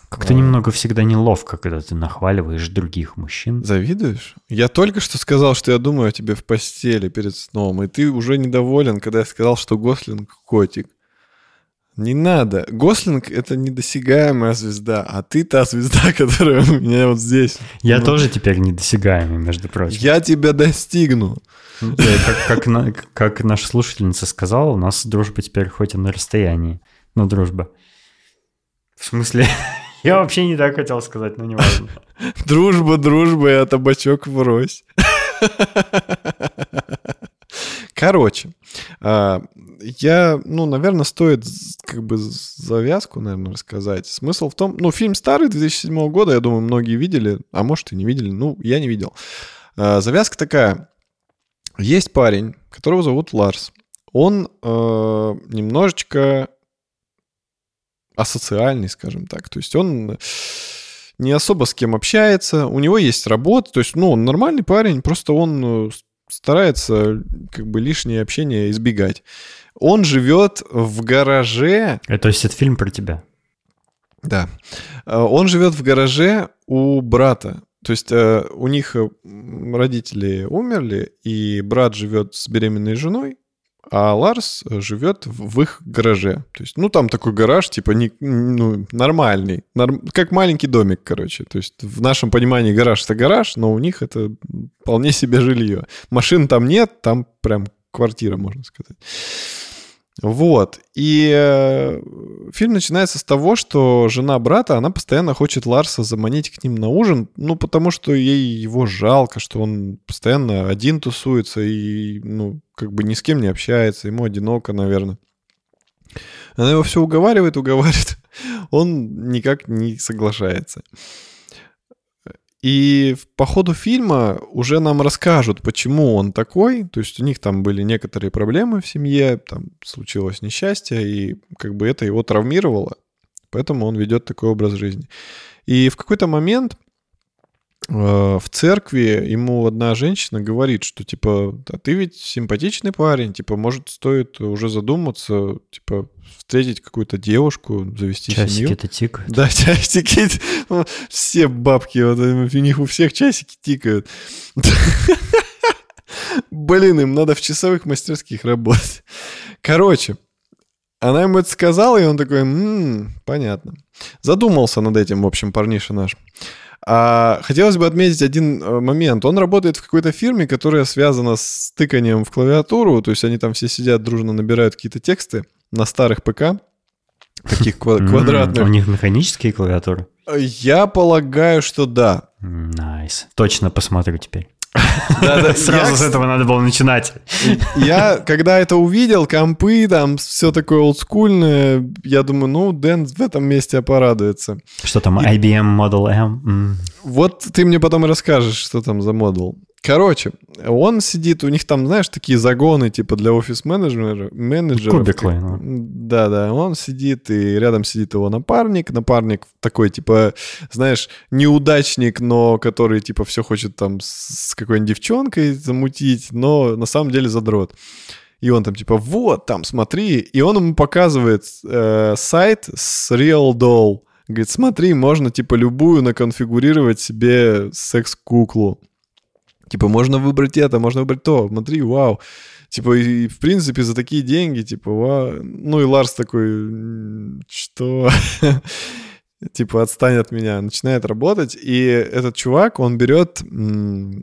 Как-то немного всегда неловко, когда ты нахваливаешь других мужчин. Завидуешь? Я только что сказал, что я думаю о тебе в постели перед сном, и ты уже недоволен, когда я сказал, что Гослинг котик. Не надо. Гослинг — это недосягаемая звезда, а ты та звезда, которая у меня вот здесь. Я ну, тоже теперь недосягаемый, между прочим. Я тебя достигну. Как, как, как наша слушательница сказала, у нас дружба теперь хоть и на расстоянии, но дружба. В смысле, я вообще не так хотел сказать, но не важно. Дружба, дружба, а табачок врозь. Короче, а, я, ну, наверное, стоит как бы завязку, наверное, рассказать. Смысл в том, ну, фильм старый, 2007 года, я думаю, многие видели, а может и не видели, ну, я не видел. А, завязка такая. Есть парень, которого зовут Ларс. Он э, немножечко асоциальный, скажем так. То есть он не особо с кем общается, у него есть работа, то есть, ну, он нормальный парень, просто он э, старается как бы лишнее общение избегать. Он живет в гараже. Это, то есть это фильм про тебя? Да. Э, он живет в гараже у брата. То есть э, у них родители умерли, и брат живет с беременной женой, а Ларс живет в их гараже. То есть, ну, там такой гараж, типа, не, ну, нормальный. Норм, как маленький домик, короче. То есть, в нашем понимании гараж — это гараж, но у них это вполне себе жилье. Машин там нет, там прям квартира, можно сказать. Вот. И э, фильм начинается с того, что жена брата, она постоянно хочет Ларса заманить к ним на ужин, ну, потому что ей его жалко, что он постоянно один тусуется и, ну, как бы ни с кем не общается, ему одиноко, наверное. Она его все уговаривает, уговаривает. Он никак не соглашается. И по ходу фильма уже нам расскажут, почему он такой. То есть у них там были некоторые проблемы в семье, там случилось несчастье, и как бы это его травмировало. Поэтому он ведет такой образ жизни. И в какой-то момент Э, в церкви ему одна женщина говорит, что типа, а ты ведь симпатичный парень, типа, может, стоит уже задуматься, типа, встретить какую-то девушку, завести часики семью. Часики-то тикают. Да, часики. Ну, все бабки, вот, у них у всех часики тикают. Блин, им надо в часовых мастерских работать. Короче, она ему это сказала, и он такой, м-м, понятно. Задумался над этим, в общем, парниша наш. А, хотелось бы отметить один э, момент. Он работает в какой-то фирме, которая связана с тыканием в клавиатуру. То есть они там все сидят, дружно набирают какие-то тексты на старых ПК. Таких квадратных. У них механические клавиатуры? Я полагаю, что да. Nice. Точно посмотрю теперь. Да, да. Сразу с этого надо было начинать. Я, когда это увидел, компы, там все такое олдскульное, я думаю, ну, Дэн в этом месте порадуется. Что там, IBM Model M? Вот ты мне потом расскажешь, что там за модул. Короче, он сидит, у них там, знаешь, такие загоны типа для офис-менеджера, менеджеров. Кубиклы, как- ну. Да, да, он сидит, и рядом сидит его напарник. Напарник такой, типа, знаешь, неудачник, но который, типа, все хочет там с с какой-нибудь девчонкой замутить, но на самом деле задрот. И он там типа, вот, там, смотри. И он ему показывает э, сайт с Real Doll. Говорит, смотри, можно типа любую наконфигурировать себе секс-куклу. Типа, можно выбрать это, можно выбрать то. Смотри, вау. Типа, и, в принципе, за такие деньги, типа, вау. Ну и Ларс такой, «М, что? Типа, отстань от меня. Начинает работать, и этот чувак, он берет, ну,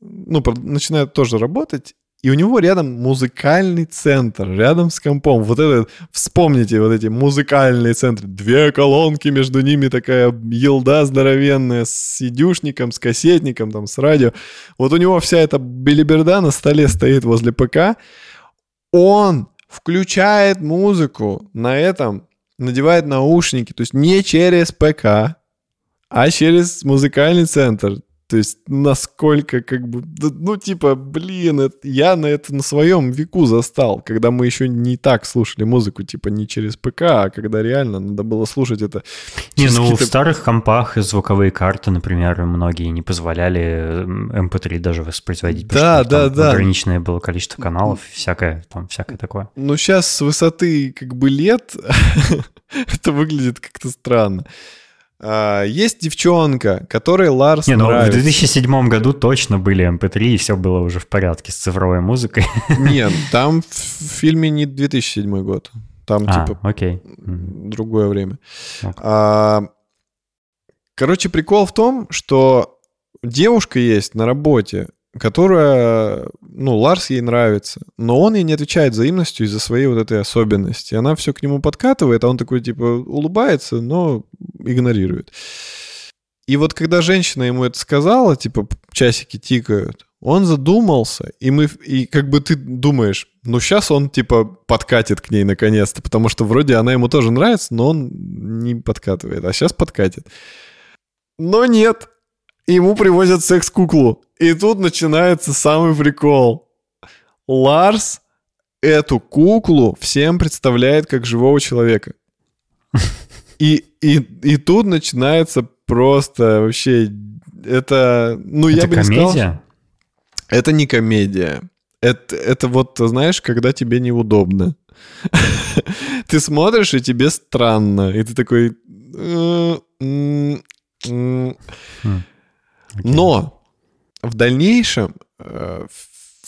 начинает тоже работать, и у него рядом музыкальный центр, рядом с компом. Вот это, вспомните вот эти музыкальные центры. Две колонки, между ними такая елда здоровенная с сидюшником, с кассетником, там, с радио. Вот у него вся эта белиберда на столе стоит возле ПК. Он включает музыку на этом, надевает наушники, то есть не через ПК, а через музыкальный центр. То есть насколько как бы, ну типа, блин, это- я на это на своем веку застал, когда мы еще не так слушали музыку, типа не через ПК, а когда реально надо было слушать это. Не, ну в старых компах звуковые карты, например, многие не позволяли м, MP3 даже воспроизводить. Да, да, да. Ограниченное было количество каналов, всякое, там, всякое такое. Ну, сейчас с высоты как бы лет это выглядит как-то странно. А, есть девчонка, которой Ларс Не, ну в нравится. 2007 году точно были MP3, и все было уже в порядке с цифровой музыкой. Нет, там в фильме не 2007 год. Там А, типа окей. Другое время. А, короче, прикол в том, что девушка есть на работе, которая, ну, Ларс ей нравится, но он ей не отвечает взаимностью из-за своей вот этой особенности. Она все к нему подкатывает, а он такой, типа, улыбается, но игнорирует. И вот когда женщина ему это сказала, типа, часики тикают, он задумался, и мы, и как бы ты думаешь, ну сейчас он типа подкатит к ней наконец-то, потому что вроде она ему тоже нравится, но он не подкатывает, а сейчас подкатит. Но нет, ему привозят секс-куклу, и тут начинается самый прикол. Ларс эту куклу всем представляет как живого человека. И, и, и тут начинается просто вообще... Это, ну, я Это бы не сказал, комедия? это не комедия. Это, это вот, знаешь, когда тебе неудобно. Ты смотришь, и тебе странно. И ты такой... Но в дальнейшем э,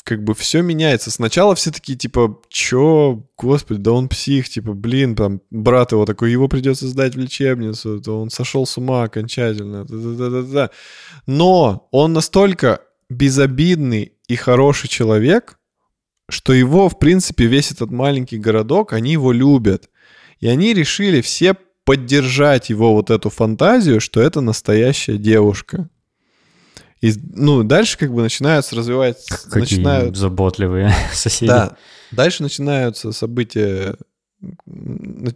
как бы все меняется. Сначала все такие, типа, чё, господи, да он псих, типа, блин, там, брат его такой, его придется сдать в лечебницу, то он сошел с ума окончательно. да-да-да-да-да. Но он настолько безобидный и хороший человек, что его, в принципе, весь этот маленький городок, они его любят. И они решили все поддержать его вот эту фантазию, что это настоящая девушка. И, ну, дальше как бы начинаются развивать... Какие начинают, заботливые соседи. да, дальше начинаются события,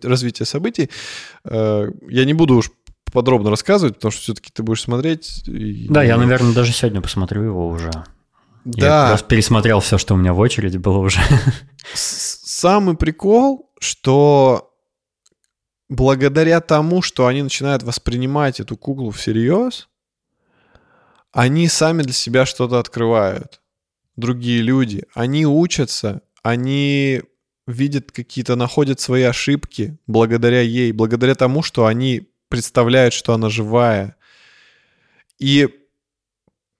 развитие событий. Э, Я не буду уж подробно рассказывать, потому что все-таки ты будешь смотреть. и- Да, я, наверное, даже сегодня посмотрю его уже. Я Да, как раз пересмотрел все, что у меня в очереди было уже. Самый прикол, что благодаря тому, что они начинают воспринимать эту куклу всерьез, они сами для себя что-то открывают. Другие люди. Они учатся, они видят какие-то, находят свои ошибки благодаря ей, благодаря тому, что они представляют, что она живая. И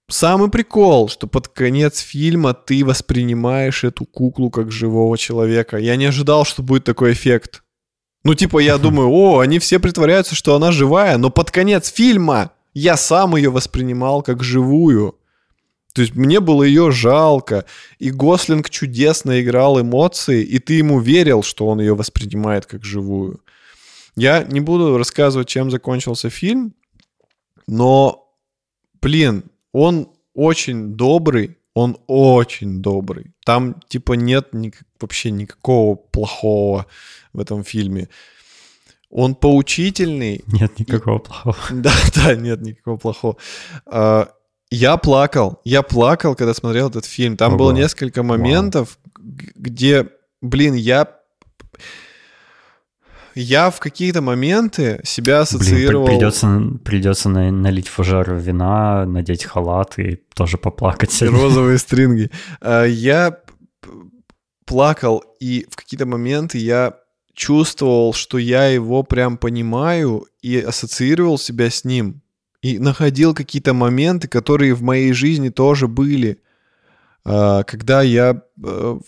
Самый прикол, что под конец фильма ты воспринимаешь эту куклу как живого человека. Я не ожидал, что будет такой эффект. Ну, типа, я думаю, о, они все притворяются, что она живая, но под конец фильма я сам ее воспринимал как живую. То есть мне было ее жалко, и Гослинг чудесно играл эмоции, и ты ему верил, что он ее воспринимает как живую. Я не буду рассказывать, чем закончился фильм, но, блин, он очень добрый, он очень добрый. Там, типа, нет ник- вообще никакого плохого в этом фильме. Он поучительный, Нет никакого плохого. да, да, нет никакого плохого. А, Я плакал. Я плакал, когда смотрел этот фильм. Там Ого. было несколько моментов, г- где, блин, я... Я в какие-то моменты себя Блин, ассоциировал... при- придется, придется на- налить фужер вина, надеть халат и тоже поплакать И розовые стринги. А, Я плакал, и в какие-то моменты я чувствовал, что я его прям понимаю и ассоциировал себя с ним. И находил какие-то моменты, которые в моей жизни тоже были. А, Когда я э,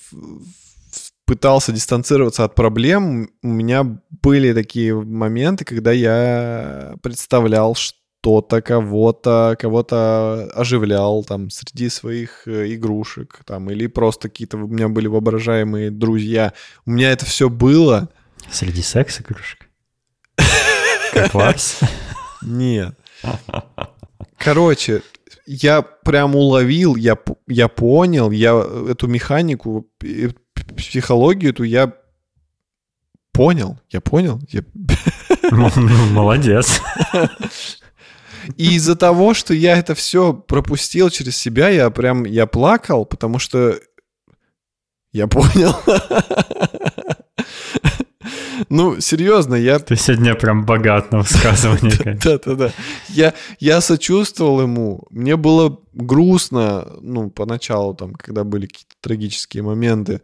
пытался дистанцироваться от проблем, у меня были такие моменты, когда я представлял что-то, кого-то, кого-то оживлял там среди своих э, игрушек, там, или просто какие-то у меня были воображаемые друзья. У меня это все было. Среди секс-игрушек. Как Ларс. Нет. Короче, я прям уловил, я, я понял, я эту механику, психологию эту я понял, я понял. Я... Молодец. И из-за того, что я это все пропустил через себя, я прям, я плакал, потому что я понял. Ну, серьезно, я Ты сегодня прям богат на высказывание. Да-да-да. Я, я сочувствовал ему. Мне было грустно, ну, поначалу, там, когда были какие-то трагические моменты.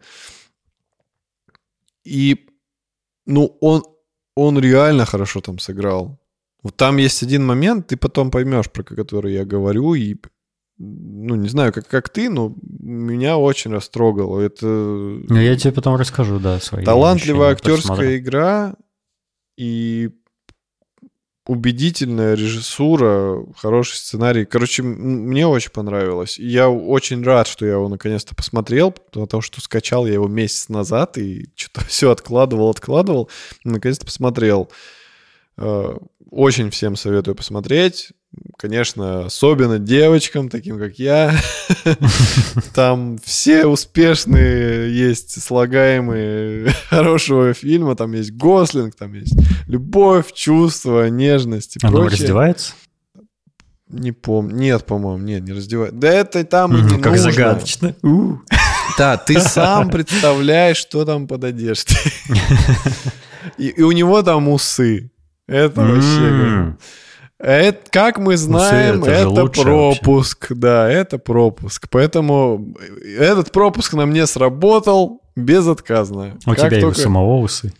И, ну, он, он реально хорошо там сыграл. Вот там есть один момент, ты потом поймешь, про который я говорю, и, ну, не знаю, как, как ты, но меня очень растрогало. Это Ну, я тебе потом расскажу, да, свои талантливая актерская игра и убедительная режиссура, хороший сценарий. Короче, мне очень понравилось. И я очень рад, что я его наконец-то посмотрел, потому что скачал я его месяц назад и что-то все откладывал, откладывал. Наконец-то посмотрел. Э, Очень всем советую посмотреть. Конечно, особенно девочкам, таким как я. Там все успешные есть слагаемые хорошего фильма. Там есть Гослинг, там есть любовь, чувство, нежность и А прочее. раздевается? Не помню. Нет, по-моему, нет, не раздевает. Да это там и не Как загадочно. Да, ты сам представляешь, что там под одеждой. И у него там усы. Это вообще... Это, как мы знаем, это же это, лучше пропуск. Да, это пропуск. Поэтому этот пропуск на мне сработал безотказно. У Как тебя и у только- самого усы.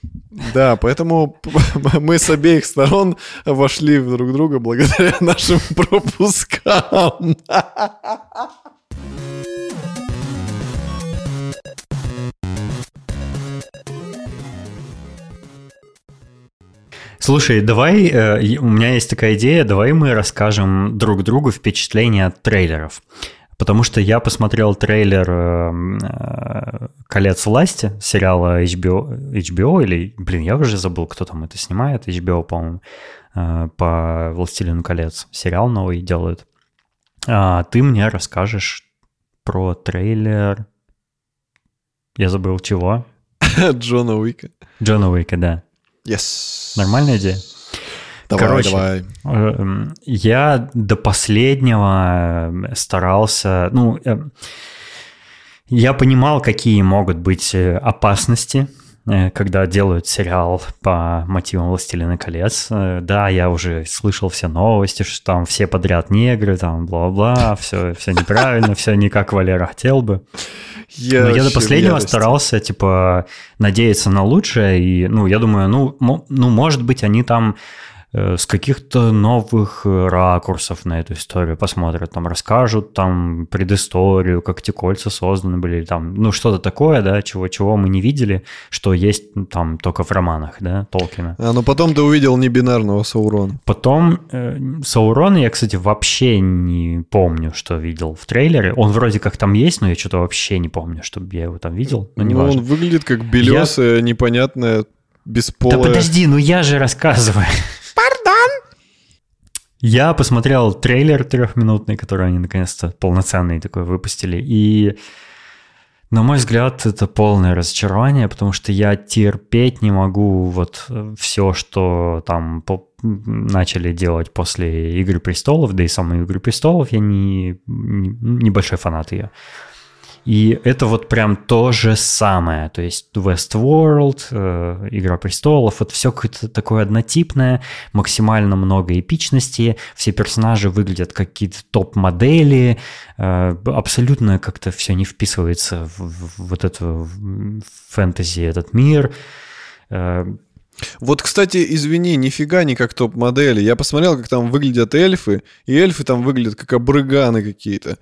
Да, поэтому мы с обеих сторон вошли в друг друга благодаря нашим пропускам. Слушай, давай, э, у меня есть такая идея, давай мы расскажем друг другу впечатления от трейлеров. Потому что я посмотрел трейлер э, э, «Колец власти» сериала HBO, HBO или, блин, я уже забыл, кто там это снимает, HBO, по-моему, э, по «Властелину колец». Сериал новый делают. А ты мне расскажешь про трейлер... Я забыл чего? Джона Уика. Джона Уика, да. Yes. Нормальная идея? Давай, Короче, давай. Эм, Я до последнего э, старался, ну, э, я понимал, какие могут быть э, опасности, когда делают сериал по мотивам «Властелина колец». Э, Да, я уже слышал все новости, что там все подряд негры, там бла-бла, все, все неправильно, все не как Валера хотел бы. Я, Но я до последнего ярости. старался, типа, надеяться на лучшее. И, ну, я думаю, ну, ну может быть, они там э, с каких-то новых э, ракурсов на эту историю посмотрят, там расскажут там предысторию, как эти кольца созданы были, там, ну, что-то такое, да, чего, чего мы не видели, что есть там только в романах, да, Толкина. А, ну потом ты увидел небинарного Саурона. Потом э, Саурона я, кстати, вообще не помню, что видел в трейлере. Он вроде как там есть, но я что-то вообще не помню, чтобы я его там видел. Но не ну, он выглядит как белесая, непонятная, бесполая. Да подожди, ну я же рассказываю. Я посмотрел трейлер трехминутный, который они наконец-то полноценный такой выпустили, и На мой взгляд, это полное разочарование, потому что я терпеть не могу вот все, что там начали делать после «Игры престолов», да и самой «Игры престолов» я не, не небольшой фанат ее. И это вот прям то же самое. То есть Westworld, э, Игра престолов, вот все какое-то такое однотипное, максимально много эпичности, все персонажи выглядят как какие-то топ-модели, э, абсолютно как-то все не вписывается в, в вот эту фэнтези, этот мир. Э, вот, кстати, извини, нифига не как топ-модели. Я посмотрел, как там выглядят эльфы, и эльфы там выглядят как обрыганы какие-то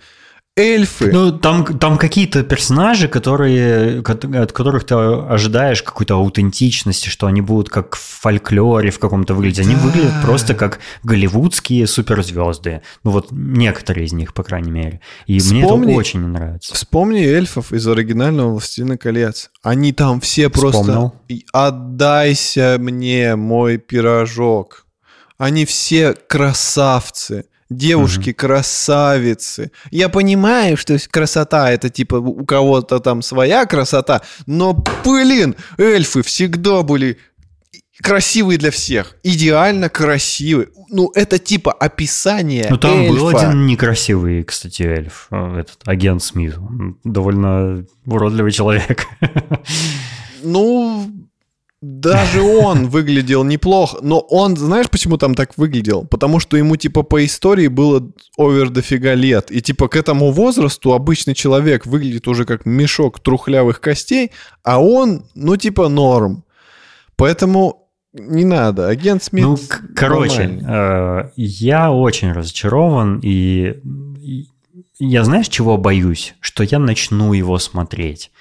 эльфы. Ну, там, там какие-то персонажи, которые, от которых ты ожидаешь какой-то аутентичности, что они будут как в фольклоре в каком-то выглядеть. Они да. выглядят просто как голливудские суперзвезды. Ну, вот некоторые из них, по крайней мере. И вспомни, мне это очень нравится. Вспомни эльфов из оригинального «Властелина колец». Они там все Вспомнил. просто... «Отдайся мне мой пирожок». Они все красавцы девушки-красавицы. Я понимаю, что красота это типа у кого-то там своя красота, но, блин, эльфы всегда были красивые для всех, идеально красивые. Ну, это типа описание Ну, там эльфа. был один некрасивый, кстати, эльф, э, этот агент Смит. Довольно уродливый человек. Ну, даже он выглядел неплохо, но он, знаешь, почему там так выглядел? Потому что ему, типа, по истории было овер дофига лет. И, типа, к этому возрасту обычный человек выглядит уже как мешок трухлявых костей, а он, ну, типа, норм. Поэтому не надо. Агент Смит... Ну, короче, э, я очень разочарован, и я знаешь, чего боюсь? Что я начну его смотреть.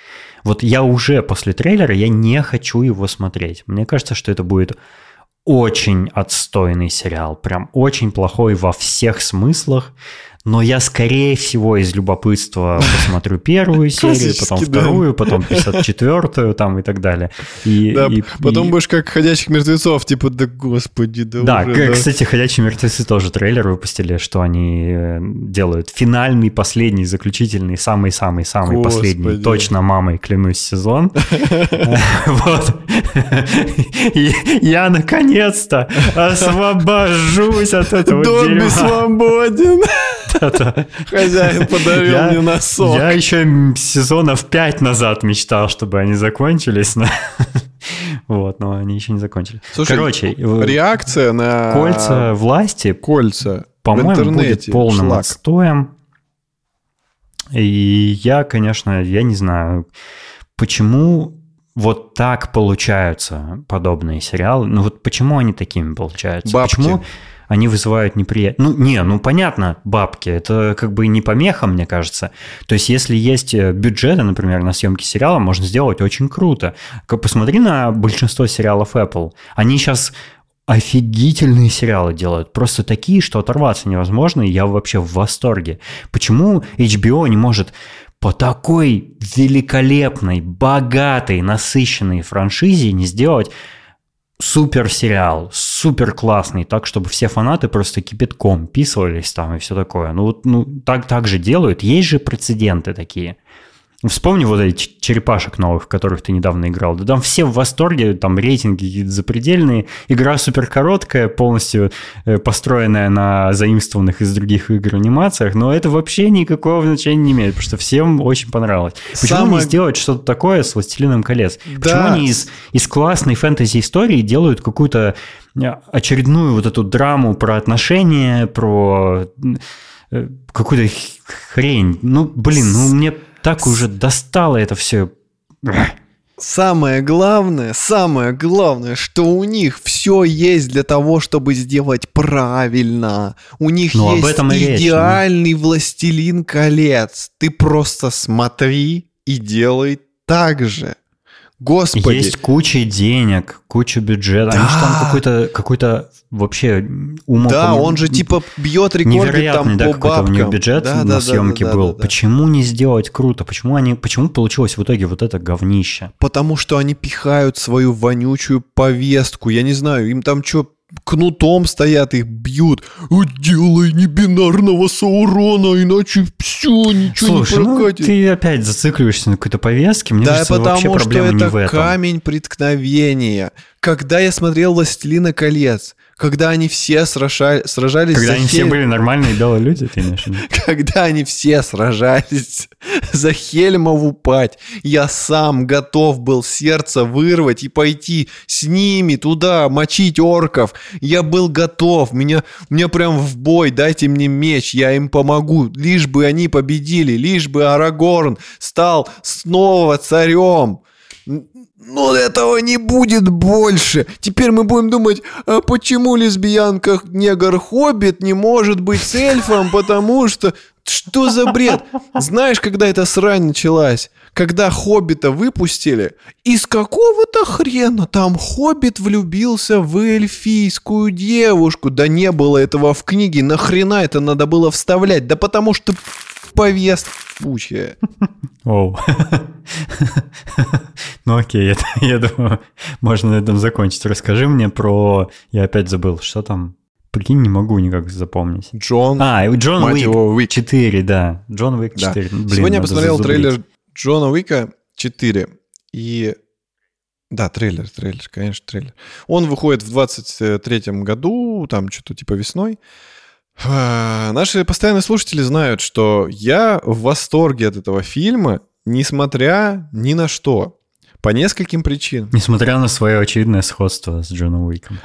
Вот я уже после трейлера, я не хочу его смотреть. Мне кажется, что это будет очень отстойный сериал, прям очень плохой во всех смыслах но я, скорее всего, из любопытства посмотрю первую серию, потом вторую, потом 54-ю там и так далее. И, да, и, потом и... будешь как «Ходячих мертвецов», типа, да господи, да Да, уже, кстати, да. «Ходячие мертвецы» тоже трейлер выпустили, что они э, делают финальный, последний, заключительный, самый-самый-самый последний, точно мамой клянусь, сезон. Вот. Я наконец-то освобожусь от этого Добби свободен. Хозяин подарил мне носок. Я еще сезонов пять назад мечтал, чтобы они закончились. Вот, но они еще не закончились. Слушай, Короче, реакция на... Кольца власти, кольца по-моему, будет полным шлак. отстоем. И я, конечно, я не знаю, почему вот так получаются подобные сериалы. Ну вот почему они такими получаются? Бабки. Почему они вызывают неприятие. Ну, не, ну понятно, бабки, это как бы не помеха, мне кажется. То есть, если есть э, бюджеты, например, на съемки сериала, можно сделать очень круто. Посмотри на большинство сериалов Apple. Они сейчас офигительные сериалы делают. Просто такие, что оторваться невозможно, и я вообще в восторге. Почему HBO не может по такой великолепной, богатой, насыщенной франшизе не сделать супер сериал, супер классный, так, чтобы все фанаты просто кипятком писывались там и все такое. Ну вот, ну, так, так же делают. Есть же прецеденты такие. Вспомни вот эти черепашек новых, в которых ты недавно играл. Да там все в восторге, там рейтинги запредельные. Игра супер короткая, полностью э, построенная на заимствованных из других игр анимациях, но это вообще никакого значения не имеет, потому что всем очень понравилось. Почему Самое... не сделать что-то такое с «Властелином колец»? Да. Почему они из, из классной фэнтези-истории делают какую-то э, очередную вот эту драму про отношения, про э, какую-то хрень? Ну, блин, ну мне так уже достало это все. Самое главное, самое главное, что у них все есть для того, чтобы сделать правильно. У них ну, есть об этом идеальный речь, властелин колец. Ты просто смотри и делай так же. Господи. Есть куча денег, куча бюджета. Да. Они же там какой-то какой вообще умом... Да, он же типа бьет рекорды там да, по бабкам. у него бюджет да, на да, съемки да, да, был. Да, да, Почему не сделать круто? Почему, они, почему получилось в итоге вот это говнище? Потому что они пихают свою вонючую повестку. Я не знаю, им там что кнутом стоят, их бьют. Делай небинарного Саурона, иначе все, ничего Слушай, не ну прокатит. ты опять зацикливаешься на какой-то повестке. Мне да, кажется, вообще потому что не это камень преткновения. Когда я смотрел «Властелина колец», когда они все сражали- сражались Когда за они все Хель- были нормальные белые люди, ты имеешь в виду? когда они все сражались за Хельмову пать, я сам готов был сердце вырвать и пойти с ними туда, мочить орков. Я был готов, меня, меня прям в бой, дайте мне меч, я им помогу, лишь бы они победили, лишь бы Арагорн стал снова царем. Но этого не будет больше. Теперь мы будем думать, а почему лесбиянка негр-хоббит не может быть с эльфом, потому что... Что за бред? Знаешь, когда эта срань началась? Когда Хоббита выпустили, из какого-то хрена там Хоббит влюбился в эльфийскую девушку. Да не было этого в книге, нахрена это надо было вставлять? Да потому что повестка пучая. Оу. Ну окей, это, я думаю, можно на этом закончить. Расскажи мне про... Я опять забыл, что там? Прикинь, не могу никак запомнить. Джон, А, Джон Уик его, Уик. 4, да. Джон Уик Да. 4. Блин, Сегодня я посмотрел зазубрить. трейлер Джона Уика 4. И... Да, трейлер, трейлер, конечно, трейлер. Он выходит в 23-м году, там что-то типа весной. Наши постоянные слушатели знают, что я в восторге от этого фильма, несмотря ни на что. По нескольким причинам. Несмотря на свое очевидное сходство с Джоном Уиком.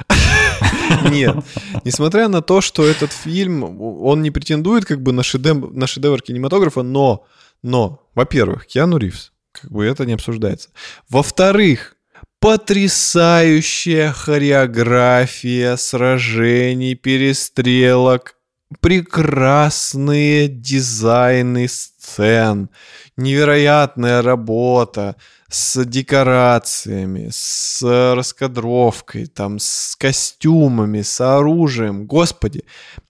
Нет. Несмотря на то, что этот фильм, он не претендует как бы на шедевр, на шедевр кинематографа, но, но, во-первых, Киану Ривз, как бы это не обсуждается. Во-вторых, потрясающая хореография сражений, перестрелок, прекрасные дизайны сцен, невероятная работа с декорациями, с раскадровкой, там, с костюмами, с оружием. Господи,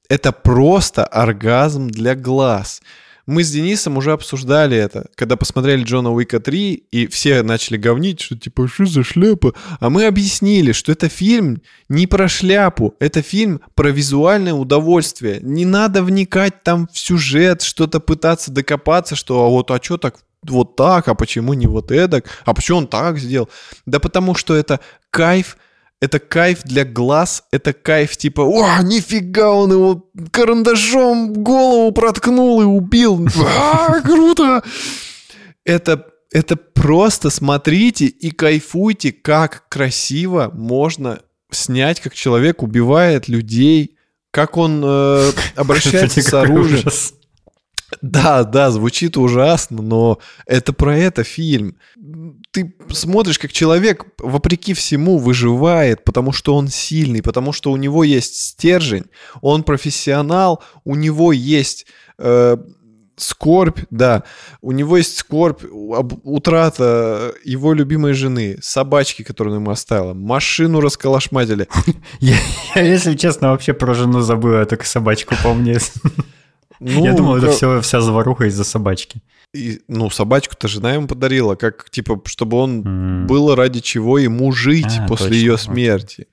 это просто оргазм для глаз. Мы с Денисом уже обсуждали это, когда посмотрели Джона Уика 3, и все начали говнить, что типа, что за шляпа? А мы объяснили, что это фильм не про шляпу, это фильм про визуальное удовольствие. Не надо вникать там в сюжет, что-то пытаться докопаться, что а вот, а что так вот так, а почему не вот эдак, а почему он так сделал? Да потому что это кайф, это кайф для глаз, это кайф типа, о, нифига, он его карандашом голову проткнул и убил. А, круто! Это, это просто смотрите и кайфуйте, как красиво можно снять, как человек убивает людей, как он э, обращается с оружием. Да, да, звучит ужасно, но это про это фильм. Ты смотришь, как человек, вопреки всему, выживает, потому что он сильный, потому что у него есть стержень, он профессионал, у него есть э, скорбь, да, у него есть скорбь, утрата его любимой жены, собачки, которую ему оставила, машину расколошматили. Я, если честно, вообще про жену забыл, я только собачку помню. Ну, я думал, это как- все, вся заваруха из-за собачки. и, ну, собачку-то жена ему подарила, как, типа, чтобы он М. было ради чего ему жить А, после точно, ее смерти.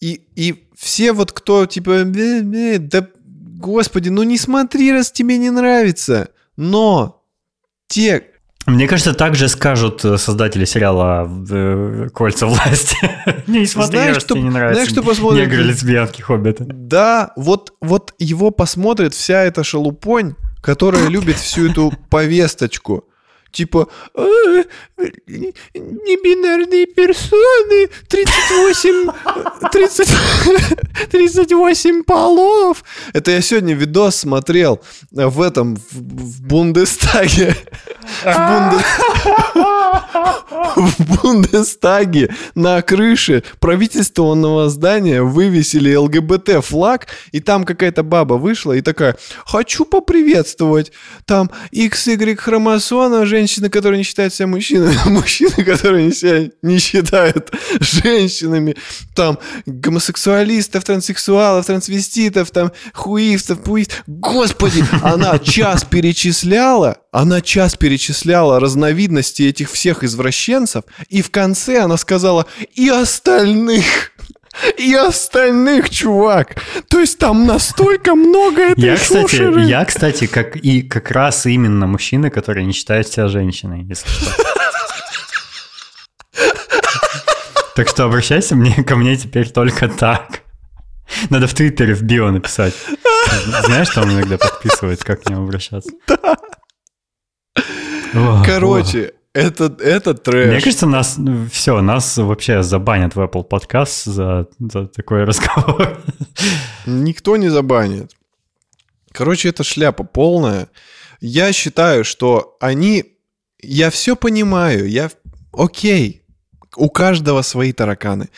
И, и все вот кто, типа, «Бе, бе, да, господи, ну не смотри, раз тебе не нравится. Но те, Мне кажется, так же скажут э, создатели сериала э, «Кольца власти». Не смотри, Знаешь, тебе не нравится. знаешь, кто посмотрит? Негры, лесбиянки, хоббиты. да, вот, вот его посмотрит вся эта шелупонь, которая любит всю эту повесточку. Типа, «А, небинарные персоны, 38, э, 30, 38 полов. Это я сегодня видос смотрел э, в этом, в, в Бундестаге. В, Бунде- в Бундестаге на крыше правительственного здания вывесили ЛГБТ флаг, и там какая-то баба вышла и такая, хочу поприветствовать там XY хромосома, женщины, которые не считают себя мужчинами, мужчины, которые не себя не считают женщинами, там гомосексуалистов, транссексуалов, трансвеститов, там хуистов, пуистов. Господи, она час перечисляла, она час перечисляла разновидности этих всех извращенцев, и в конце она сказала, и остальных. и остальных, чувак. То есть там настолько много этой Я, кстати, шушеры. я, кстати, как и как раз именно мужчина, который не считает себя женщиной, если что. Так что обращайся мне, ко мне теперь только так. Надо в Твиттере в био написать. Знаешь, там иногда подписывают, как к нему обращаться. О, Короче, это, это о. трэш. Мне кажется, нас все, нас вообще забанят в Apple Podcast за, за такой разговор. Никто не забанит. Короче, это шляпа полная. Я считаю, что они... Я все понимаю, я... Окей, у каждого свои тараканы.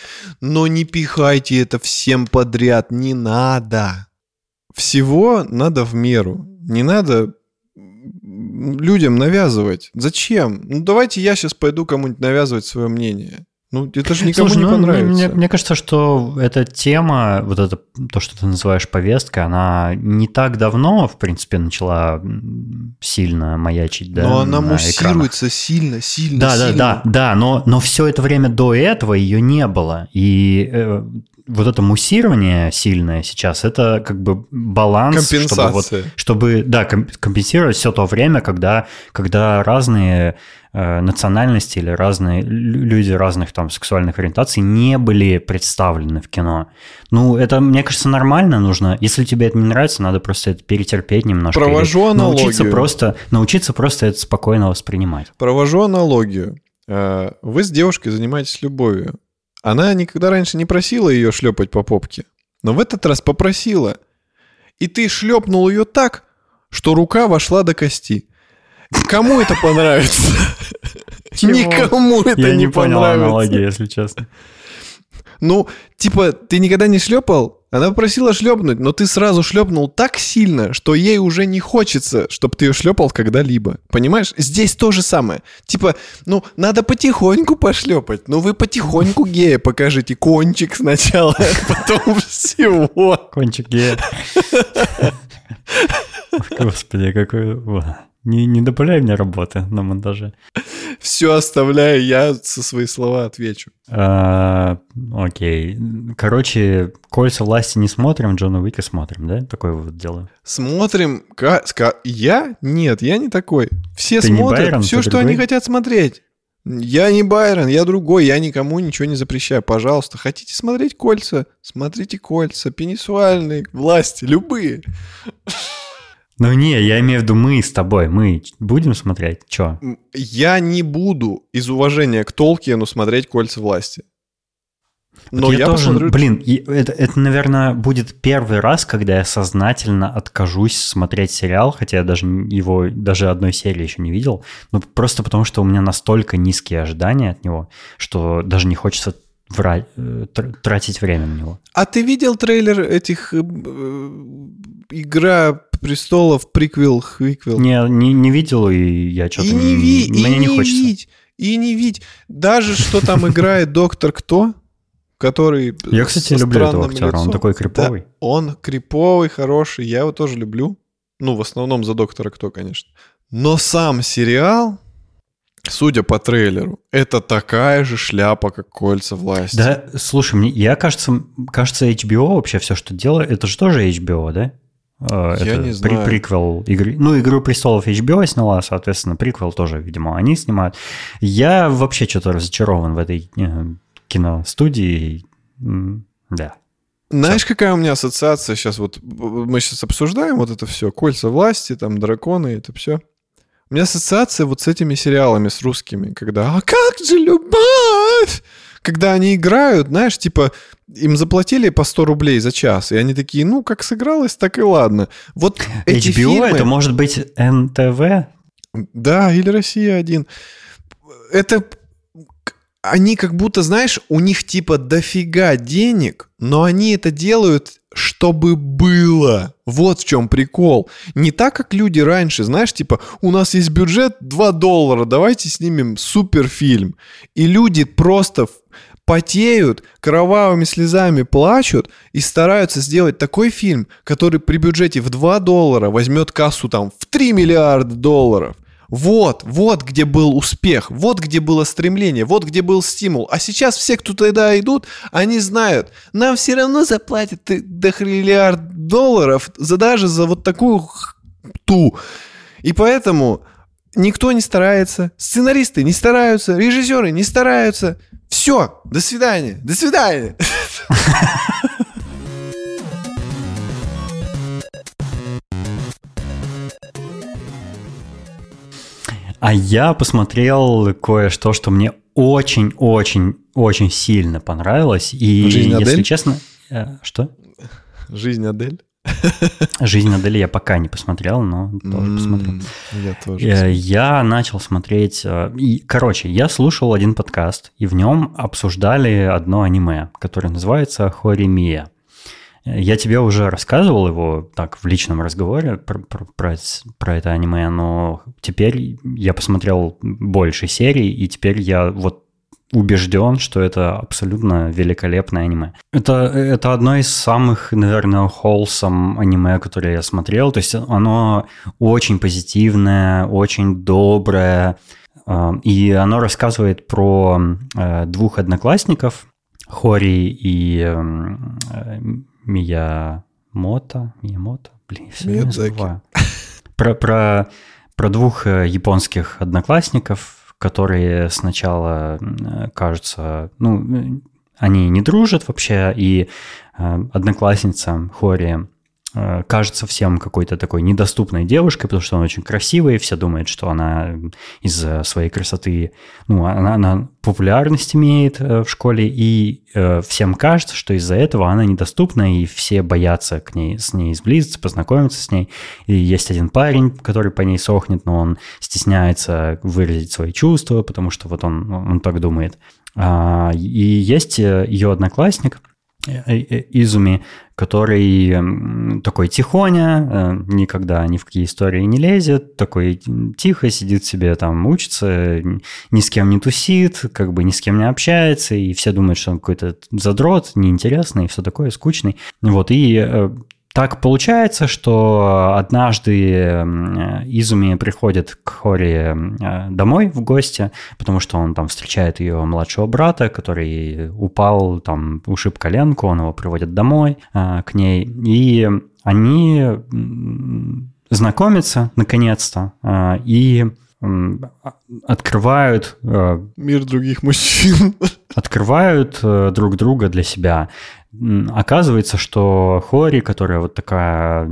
Но не пихайте это всем подряд, не надо. Всего надо в меру. Не надо людям навязывать. Зачем? Ну давайте я сейчас пойду кому-нибудь навязывать свое мнение. Ну это же никому Слушай, не ну, понравится. Мне, мне кажется, что эта тема, вот это то, что ты называешь повесткой, она не так давно, в принципе, начала сильно маячить, да, Но она на экранах. муссируется сильно, сильно, Да, да, сильно. да, да, но, но все это время до этого ее не было. И э, вот это муссирование сильное сейчас, это как бы баланс, чтобы, вот, чтобы да, ком- компенсировать все то время, когда, когда разные э, национальности или разные лю- люди разных там сексуальных ориентаций не были представлены в кино. Ну, это, мне кажется, нормально нужно. Если тебе это не нравится, надо просто это перетерпеть немножко. Провожу или научиться аналогию. просто, научиться просто это спокойно воспринимать. Провожу аналогию. Э, Вы с девушкой занимаетесь любовью. Она никогда раньше не просила ее шлепать по попке. Но в этот раз попросила. И ты шлепнул ее так, что рука вошла до кости. Кому это понравится? Чего? Никому это Я не, не понял понравится. аналогии, если честно. Ну, типа, ты никогда не шлепал? Она попросила шлепнуть, но ты сразу шлепнул так сильно, что ей уже не хочется, чтобы ты ее шлепал когда-либо. Понимаешь? Здесь то же самое. Типа, ну, надо потихоньку пошлепать. Ну, вы потихоньку гея покажите. Кончик сначала, потом всего. Кончик гея. Господи, какой... Не, не добавляй мне работы на монтаже. Все оставляю, я со свои слова отвечу. А, окей. Короче, «Кольца власти» не смотрим, Джона Уика смотрим, да? Такой вот делаем. Смотрим... Я? Нет, я не такой. Все Ты смотрят Байрон, все, что они другой? хотят смотреть. Я не Байрон, я другой, я никому ничего не запрещаю. Пожалуйста, хотите смотреть кольца? Смотрите кольца, пенисуальные, власти, любые. Ну не, я имею в виду мы с тобой. Мы будем смотреть? Чё? Я не буду из уважения к Толкину смотреть кольца власти. Но Вот я, тоже, посмотрю... блин, это, это, наверное, будет первый раз, когда я сознательно откажусь смотреть сериал, хотя я даже его, даже одной серии еще не видел, ну, просто потому что у меня настолько низкие ожидания от него, что даже не хочется вра- тр- тратить время на него. А ты видел трейлер этих... э, Игра престолов, приквел, хвиквел? Не, не, не видел, и я что-то... И не ви, мне и не не хочется. видь, и не видь. Даже что там играет доктор кто, который... Я, кстати, люблю этого актера, он такой Да, криповый. он криповый, хороший, я его тоже люблю. Ну, в основном за доктора кто, конечно. Но сам сериал, судя по трейлеру, это такая же шляпа, как кольца власти. Да, слушай, мне, я, кажется, кажется, HBO вообще все, что делает, это же тоже HBO, да? Э, Я это не знаю. приквел игры. Ну, «Игру престолов» HBO сняла, соответственно, приквел тоже, видимо, они снимают. Я вообще что-то разочарован в этой э, киностудии. Да. Знаешь, какая у меня ассоциация сейчас? Вот мы сейчас обсуждаем вот это все. Кольца власти, там драконы, это все. У меня ассоциация вот с этими сериалами, с русскими, когда «А как же любовь?» Когда они играют, знаешь, типа, им заплатили по 100 рублей за час, и они такие, ну, как сыгралось, так и ладно. Вот эти HBO фильмы... это может быть НТВ? Да, или Россия один. Это они как будто, знаешь, у них типа дофига денег, но они это делают, чтобы было. Вот в чем прикол. Не так, как люди раньше, знаешь, типа, у нас есть бюджет 2 доллара, давайте снимем суперфильм. И люди просто потеют, кровавыми слезами плачут и стараются сделать такой фильм, который при бюджете в 2 доллара возьмет кассу там в 3 миллиарда долларов. Вот, вот где был успех, вот где было стремление, вот где был стимул. А сейчас все, кто туда идут, они знают, нам все равно заплатят до триллиард долларов за даже за вот такую ту. И поэтому никто не старается, сценаристы не стараются, режиссеры не стараются. Все, до свидания, до свидания. А я посмотрел кое-что, что мне очень-очень-очень сильно понравилось. И, Жизнь если Адель? честно... Э, что? Жизнь Адель? Жизнь Адели я пока не посмотрел, но тоже mm, посмотрю. Я тоже. Э, я начал смотреть... Э, и, короче, я слушал один подкаст, и в нем обсуждали одно аниме, которое называется «Хоримия». Я тебе уже рассказывал его так в личном разговоре про, про, про, про это аниме, но теперь я посмотрел больше серий, и теперь я вот убежден, что это абсолютно великолепное аниме. Это, это одно из самых, наверное, холсом аниме, которые я смотрел. То есть оно очень позитивное, очень доброе, э, и оно рассказывает про э, двух одноклассников, Хори и э, Миямото, Миямото, блин, все забываю. Про, про, про двух э, японских одноклассников, которые сначала кажутся, ну, они не дружат вообще, и э, одноклассница Хори Э, кажется всем какой-то такой недоступной девушкой, потому что она очень красивая, все думают, что она из-за своей красоты, ну, она, она популярность имеет э, в школе, и э, всем кажется, что из-за этого она недоступна, и все боятся к ней, с ней сблизиться, познакомиться с ней. И есть один парень, который по ней сохнет, но он стесняется выразить свои чувства, потому что вот он, он так думает. А, и есть ее одноклассник – Э, э, Изуми, который такой тихоня, э, никогда ни в какие истории не лезет, такой тихо сидит себе там, учится, ни с кем не тусит, как бы ни с кем не общается, и все думают, что он какой-то задрот, неинтересный, и все такое, скучный. Вот, и так получается, что однажды Изуми приходит к Хори э, домой в гости, потому что он там встречает ее младшего брата, который упал, там ушиб коленку, он его приводит домой э, к ней, и они знакомятся наконец-то, э, и открывают... Мир других мужчин. Открывают друг друга для себя оказывается, что Хори, которая вот такая,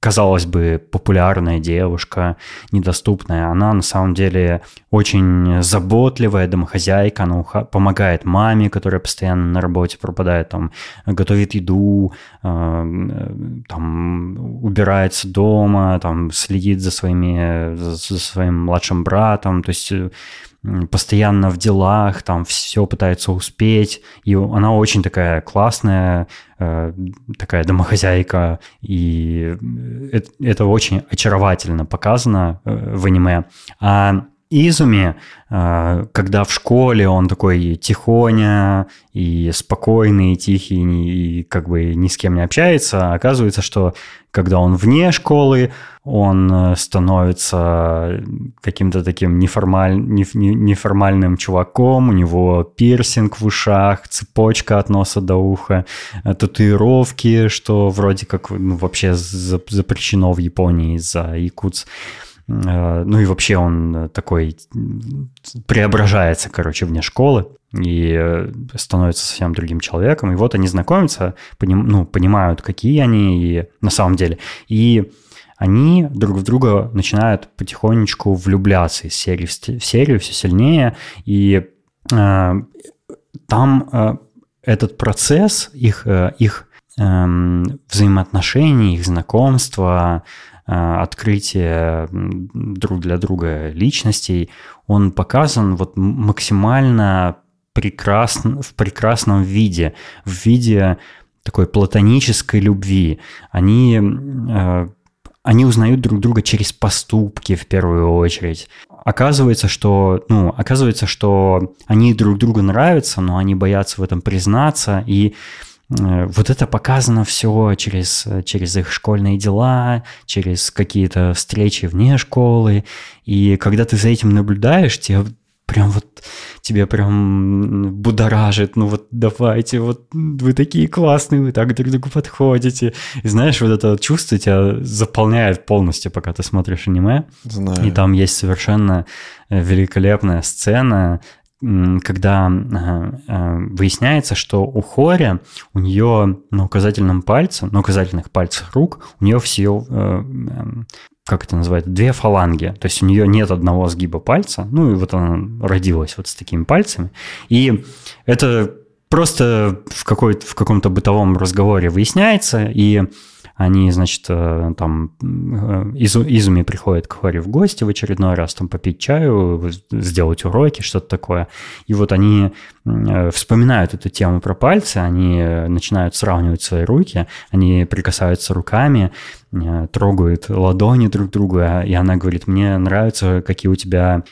казалось бы, популярная девушка, недоступная, она на самом деле очень заботливая домохозяйка, она помогает маме, которая постоянно на работе пропадает, там, готовит еду, э, там, убирается дома, там, следит за, своими, за своим младшим братом, то есть постоянно в делах, там все пытается успеть, и она очень такая классная, э, такая домохозяйка, и это, это очень очаровательно показано э, в аниме. А Изуми, э, когда в школе он такой тихоня и спокойный, и тихий, и как бы ни с кем не общается, оказывается, что когда он вне школы, он э, становится каким-то таким неформаль... неформальным чуваком, у него пирсинг в ушах, цепочка от носа до уха, э, татуировки, что вроде как ну, вообще запрещено в Японии из-за якутс. Э, ну и вообще он такой преображается, короче, вне школы и становится совсем другим человеком. И вот они знакомятся, поним, ну, понимают, какие они и на самом деле. И они друг в друга начинают потихонечку влюбляться из серии в серию все сильнее. И э, там э, этот процесс их, э, их э, взаимоотношений, их знакомства, Э, открытие друг для друга личностей, он показан вот максимально прекрасно, в прекрасном виде, в виде такой платонической любви. Они, э, они узнают друг друга через поступки в первую очередь. Оказывается, что, ну, оказывается, что они друг другу нравятся, но они боятся в этом признаться, и э, вот это показано все через, через их школьные дела, через какие-то встречи вне школы. И когда ты за этим наблюдаешь, тебе прям вот тебе прям будоражит, ну вот давайте, вот вы такие классные, вы так друг другу подходите. И знаешь, вот это чувство тебя заполняет полностью, пока ты смотришь аниме. Знаю. И там есть совершенно э, великолепная сцена, когда выясняется, что у Хори, у нее на указательном пальце, на указательных пальцах рук, у нее все э, как это называется, две фаланги. То есть у нее нет одного сгиба пальца. Ну и вот она родилась вот с такими пальцами. И это просто в, какой в каком-то бытовом разговоре выясняется, и они, значит, э, там э, Изу, Изуми приходит к Хори в гости в очередной раз, там попить чаю, сделать уроки, что-то такое. И вот они э, вспоминают эту тему про пальцы, они начинают сравнивать свои руки, они прикасаются руками, трогают ладони друг друга, и она говорит, мне нравится, какие у тебя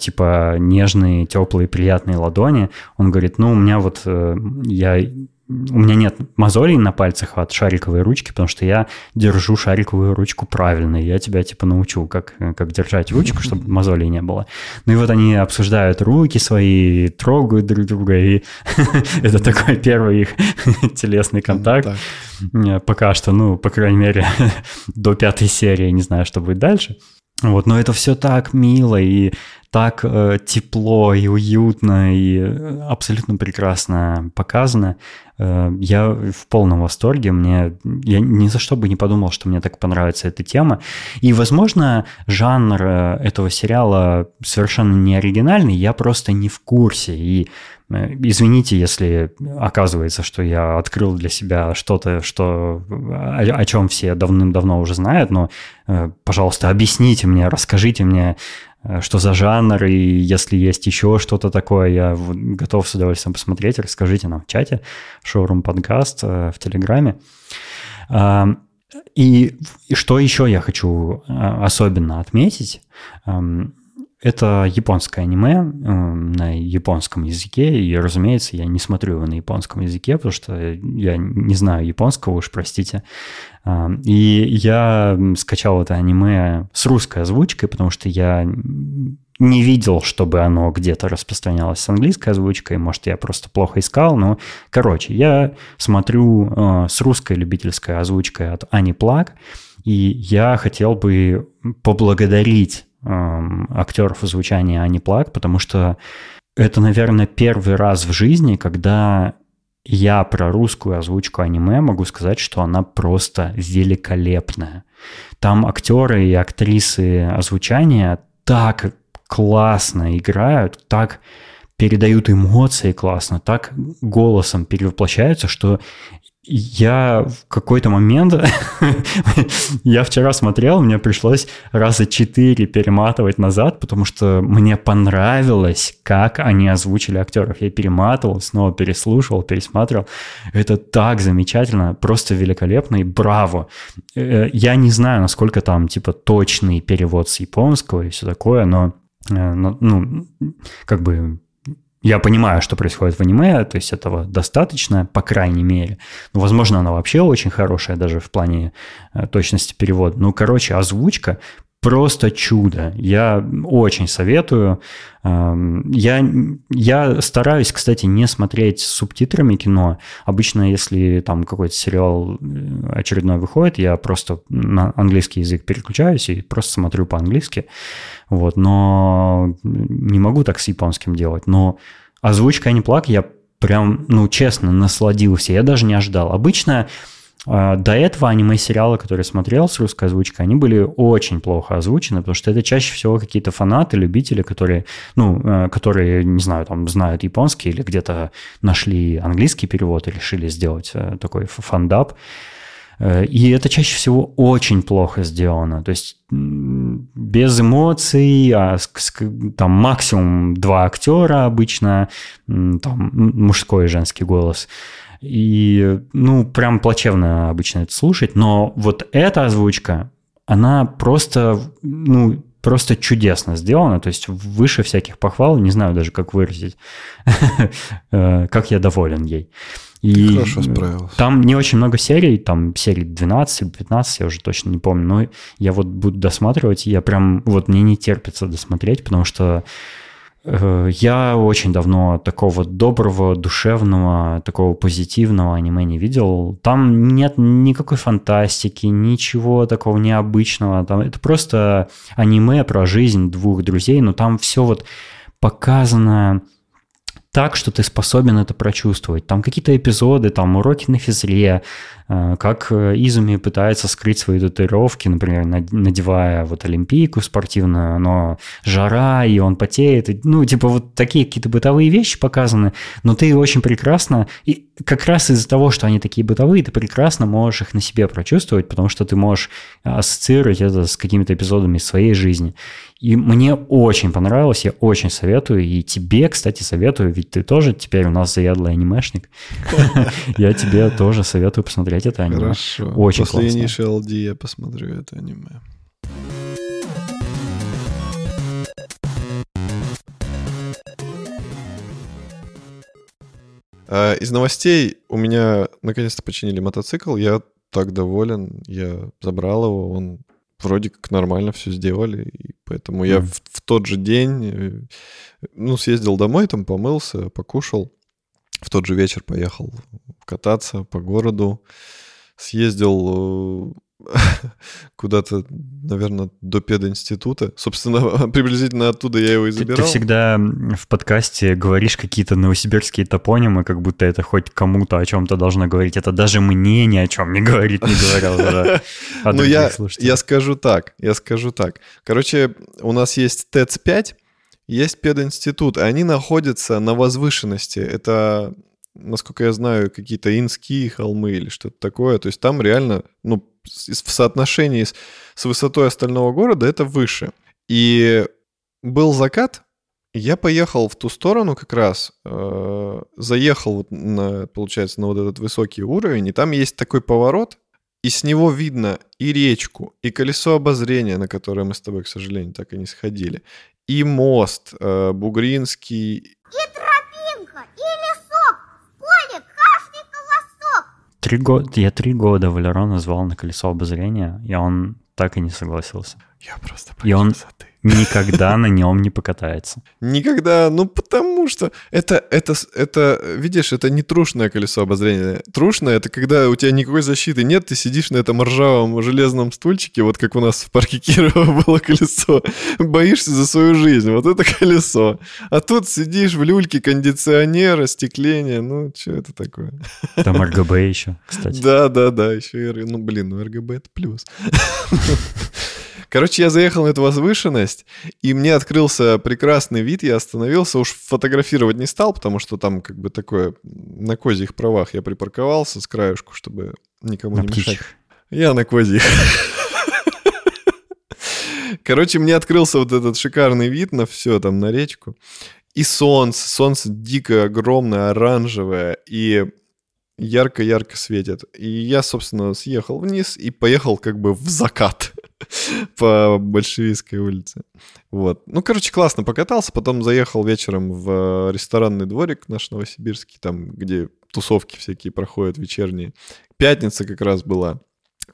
типа нежные, теплые, приятные ладони. Он говорит, ну, у меня вот, я у меня нет мозолей на пальцах от шариковой ручки, потому что я держу шариковую ручку правильно. Я тебя типа научу, как, как держать ручку, чтобы мозолей не было. Ну и вот они обсуждают руки свои, трогают друг друга, и это такой первый их телесный контакт. Пока что, ну, по крайней мере, до пятой серии, не знаю, что будет дальше. Вот, но это все так мило и так э, тепло и уютно и э, абсолютно прекрасно показано. Э, я в полном восторге. Мне я ни за что бы не подумал, что мне так понравится эта тема. И, возможно, жанр э, этого сериала совершенно не оригинальный. Я просто не в курсе и Э, извините, если оказывается, что я открыл для себя что-то, что, о, о чем все давным-давно уже знают, но, пожалуйста, объясните мне, расскажите мне, что за жанр, и если есть еще что-то такое, я готов с удовольствием посмотреть, расскажите нам в чате, шоурум подкаст в Телеграме. И, и что еще я хочу особенно отметить, это японское аниме э, на японском языке, и, разумеется, я не смотрю его на японском языке, потому что я не знаю японского, уж простите. Э, и я скачал это аниме с русской озвучкой, потому что я не видел, чтобы оно где-то распространялось с английской озвучкой. Может, я просто плохо искал, но, короче, я смотрю э, с русской любительской озвучкой от Ани Плак, и я хотел бы поблагодарить актеров звучания Ани Плак, потому что это, наверное, первый раз в жизни, когда я про русскую озвучку аниме могу сказать, что она просто великолепная. Там актеры и актрисы озвучания так классно играют, так передают эмоции классно, так голосом перевоплощаются, что я в какой-то момент, я вчера смотрел, мне пришлось раза четыре перематывать назад, потому что мне понравилось, как они озвучили актеров. Я перематывал, снова переслушивал, пересматривал. Это так замечательно, просто великолепно и браво. Э, я не знаю, насколько там типа точный перевод с японского и все такое, но э, ну, как бы я понимаю, что происходит в аниме, то есть этого достаточно, по крайней мере. Ну, возможно, она вообще очень хорошая, даже в плане э, точности перевода. Ну, короче, озвучка просто чудо. Я очень советую. Эм, я, я стараюсь, кстати, не смотреть с субтитрами кино. Обычно, если там какой-то сериал э, очередной выходит, я просто на английский язык переключаюсь и просто смотрю по-английски. Вот, но не могу так с японским делать. Но озвучка Аниплак я прям, ну, честно, насладился. Я даже не ожидал. Обычно а, до этого аниме-сериалы, которые смотрел с русской озвучкой, они были очень плохо озвучены, потому что это чаще всего какие-то фанаты, любители, которые, ну, э, которые, не знаю, там, знают японский или где-то нашли английский перевод и решили сделать э, такой фандап. Э, и это чаще всего очень плохо сделано. То есть без эмоций, а там максимум два актера обычно, там мужской и женский голос. И, ну, прям плачевно обычно это слушать. Но вот эта озвучка, она просто, ну, просто чудесно сделано, то есть выше всяких похвал, не знаю даже, как выразить, э, как я доволен ей. И хорошо справился. Там не очень много серий, там серий 12 или 15, я уже точно не помню, но я вот буду досматривать, я прям, вот мне не терпится досмотреть, потому что Э, я очень давно такого доброго, душевного, такого позитивного аниме не видел. Там нет никакой фантастики, ничего такого необычного. Там, это просто аниме про жизнь двух друзей, но там все вот показано так, что ты способен это прочувствовать. Там какие-то эпизоды, там уроки на физре, э, как э, Изуми пытается скрыть свои татуировки, например, надевая вот олимпийку спортивную, но жара, и он потеет. Ну, типа вот такие какие-то бытовые вещи показаны, но ты очень прекрасно, и как раз из-за того, что они такие бытовые, ты прекрасно можешь их на себе прочувствовать, потому что ты можешь ассоциировать это с какими-то эпизодами своей жизни. И мне очень понравилось, я очень советую, и тебе, кстати, советую, ведь ты тоже теперь у нас заядлый анимешник. Я тебе тоже советую посмотреть это аниме. Хорошо. Очень После. Initial D я посмотрю это аниме. А, Из новостей у меня наконец-то починили мотоцикл. Я так доволен. Я забрал его. Он вроде как нормально все сделали. И поэтому я Мгм. в, в тот же день, э, ну, съездил домой, там помылся, покушал. В тот же вечер поехал кататься по городу. Съездил э, куда-то, наверное, до пединститута. Собственно, приблизительно оттуда я его и Ты, ты забирал. всегда в подкасте говоришь какие-то новосибирские топонимы, как будто это хоть кому-то о чем-то должно говорить. Это даже мне ни о чем не говорит, не о Ну, я, я скажу так, я скажу так. Короче, у нас есть ТЭЦ-5, есть пединститут, и они находятся на возвышенности. Это, насколько я знаю, какие-то инские холмы или что-то такое. То есть там реально, ну, в соотношении с, с высотой остального города это выше. И был закат, я поехал в ту сторону как раз, э, заехал, вот на, получается, на вот этот высокий уровень, и там есть такой поворот, и с него видно и речку, и колесо обозрения, на которое мы с тобой, к сожалению, так и не сходили, и мост э, Бугринский. И тропинка, и лесок, в поле каждый колосок. Три года, я три года Валерона звал на колесо обозрения, и он так и не согласился. Я просто И он- высоты. Никогда на нем не покатается. Никогда, ну потому что это, это, это, видишь, это не трушное колесо обозрения. Трушное — это когда у тебя никакой защиты нет, ты сидишь на этом ржавом железном стульчике, вот как у нас в парке Кирова было колесо, боишься за свою жизнь, вот это колесо. А тут сидишь в люльке, кондиционер, остекление, ну что это такое? Там РГБ еще, кстати. Да, да, да, еще и, ну блин, ну РГБ это плюс. Короче, я заехал на эту возвышенность, и мне открылся прекрасный вид, я остановился, уж фотографировать не стал, потому что там как бы такое, на козьих правах я припарковался с краюшку, чтобы никому На не мешать. птичьих. Я на козьих. Короче, мне открылся вот этот шикарный вид на все, там, на речку. И солнце, солнце дико огромное, оранжевое, и ярко-ярко светит. И я, собственно, съехал вниз и поехал как бы в закат по Большевистской улице. Вот. Ну, короче, классно покатался, потом заехал вечером в ресторанный дворик наш новосибирский, там, где тусовки всякие проходят вечерние. Пятница как раз была.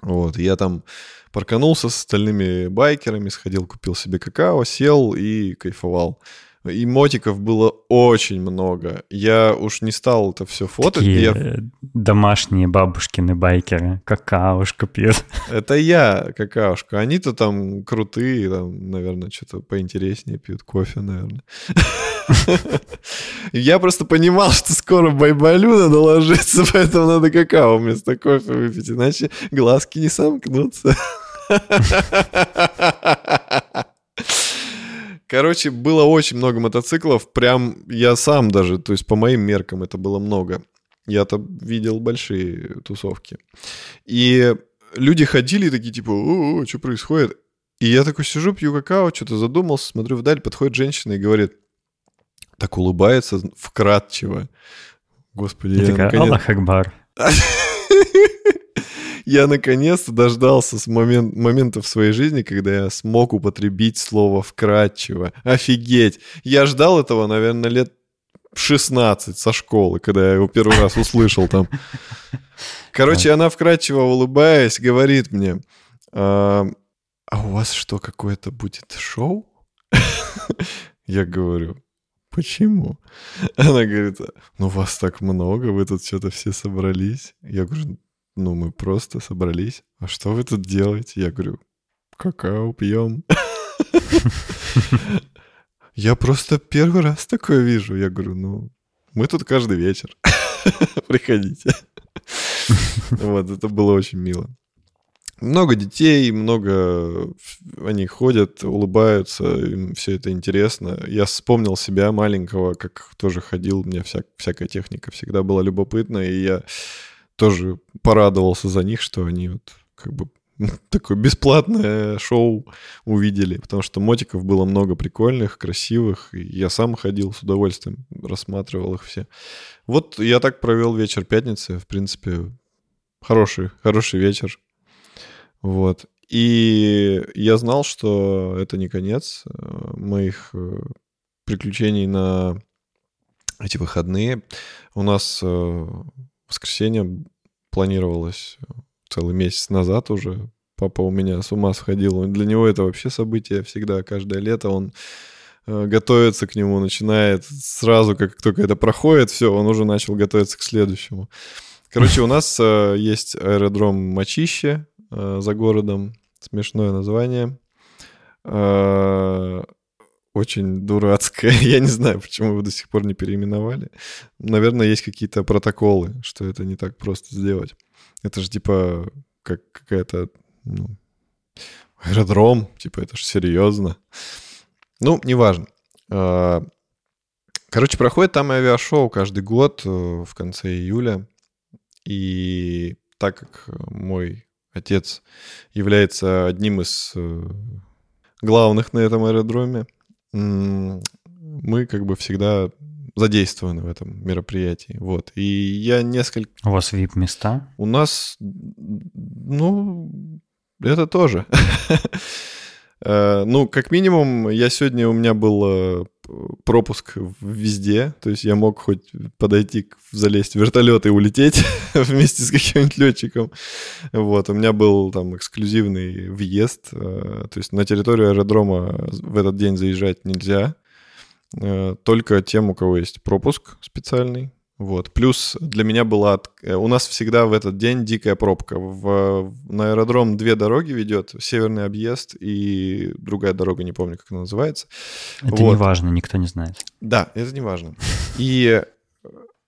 Вот, я там парканулся с остальными байкерами, сходил, купил себе какао, сел и кайфовал. И мотиков было очень много. Я уж не стал это все фотать. Такие Я- домашние бабушкины байкеры, какаушка пьют. Это я какаушка. Они-то там крутые, там, наверное, что-то поинтереснее пьют кофе, наверное. Я просто понимал, что скоро байбалю надо ложиться, поэтому надо какао вместо кофе выпить, иначе глазки не сомкнутся. Короче, было очень много мотоциклов, прям я сам даже, то есть по моим меркам это было много. Я-то видел большие тусовки. И люди ходили такие, типа, о, что происходит? И я такой сижу, пью какао, что-то задумался, смотрю вдаль, подходит женщина и говорит, так улыбается вкратчиво. Господи, И я такая, наконец- Аллах Акбар. Я наконец-то дождался с момент, момента в своей жизни, когда я смог употребить слово «вкратчиво». Офигеть! Я ждал этого, наверное, лет 16 со школы, когда я его первый раз услышал там. Короче, она вкратчиво улыбаясь, говорит мне, а, а у вас что, какое-то будет шоу? Я говорю, почему? Она говорит, ну вас так много, вы тут что-то все собрались. Я говорю, ну мы просто собрались. А что вы тут делаете? Я говорю, какао пьем. Я просто первый раз такое вижу. Я говорю, ну, мы тут каждый вечер. Приходите. Вот, это было очень мило. Много детей, много они ходят, улыбаются, им все это интересно. Я вспомнил себя маленького, как тоже ходил, меня вся, всякая техника всегда была любопытна, и я тоже порадовался за них, что они вот как бы такое бесплатное шоу увидели, потому что мотиков было много прикольных, красивых, я сам ходил с удовольствием, рассматривал их все. Вот я так провел вечер пятницы, в принципе, хороший, хороший вечер. Вот. И я знал, что это не конец э, моих э, приключений на эти выходные. У нас э, воскресенье планировалось целый месяц назад уже. Папа у меня с ума сходил. Для него это вообще событие всегда, каждое лето он готовится к нему, начинает сразу, как только это проходит, все, он уже начал готовиться к следующему. Короче, у нас есть аэродром Мачище, Э, за городом. Смешное название. Э, очень дурацкое. Я не знаю, почему его до сих пор не переименовали. Наверное, есть какие-то протоколы, что это не так просто сделать. Это же типа как какая-то ну, аэродром, типа это же серьезно. Ну, неважно. Э, короче, проходит там авиашоу каждый год в конце июля. И так как мой Отец является одним из э, главных на этом аэродроме. Мы как бы всегда задействованы в этом мероприятии. Вот. И я несколько... У вас VIP-места? У нас, ну, это тоже. Э, ну, как минимум, я сегодня, у меня был э, пропуск везде, то есть я мог хоть подойти, залезть в вертолет и улететь вместе с каким-нибудь летчиком. Вот, у меня был там эксклюзивный въезд, э, то есть на территорию аэродрома в этот день заезжать нельзя, только тем, у кого есть пропуск специальный, вот. Плюс для меня была... Э, у нас всегда в этот день дикая пробка. В, на аэродром две дороги ведет. Северный объезд и другая дорога, не помню, как она называется. Это вот. не важно, никто не знает. Да, это не важно. И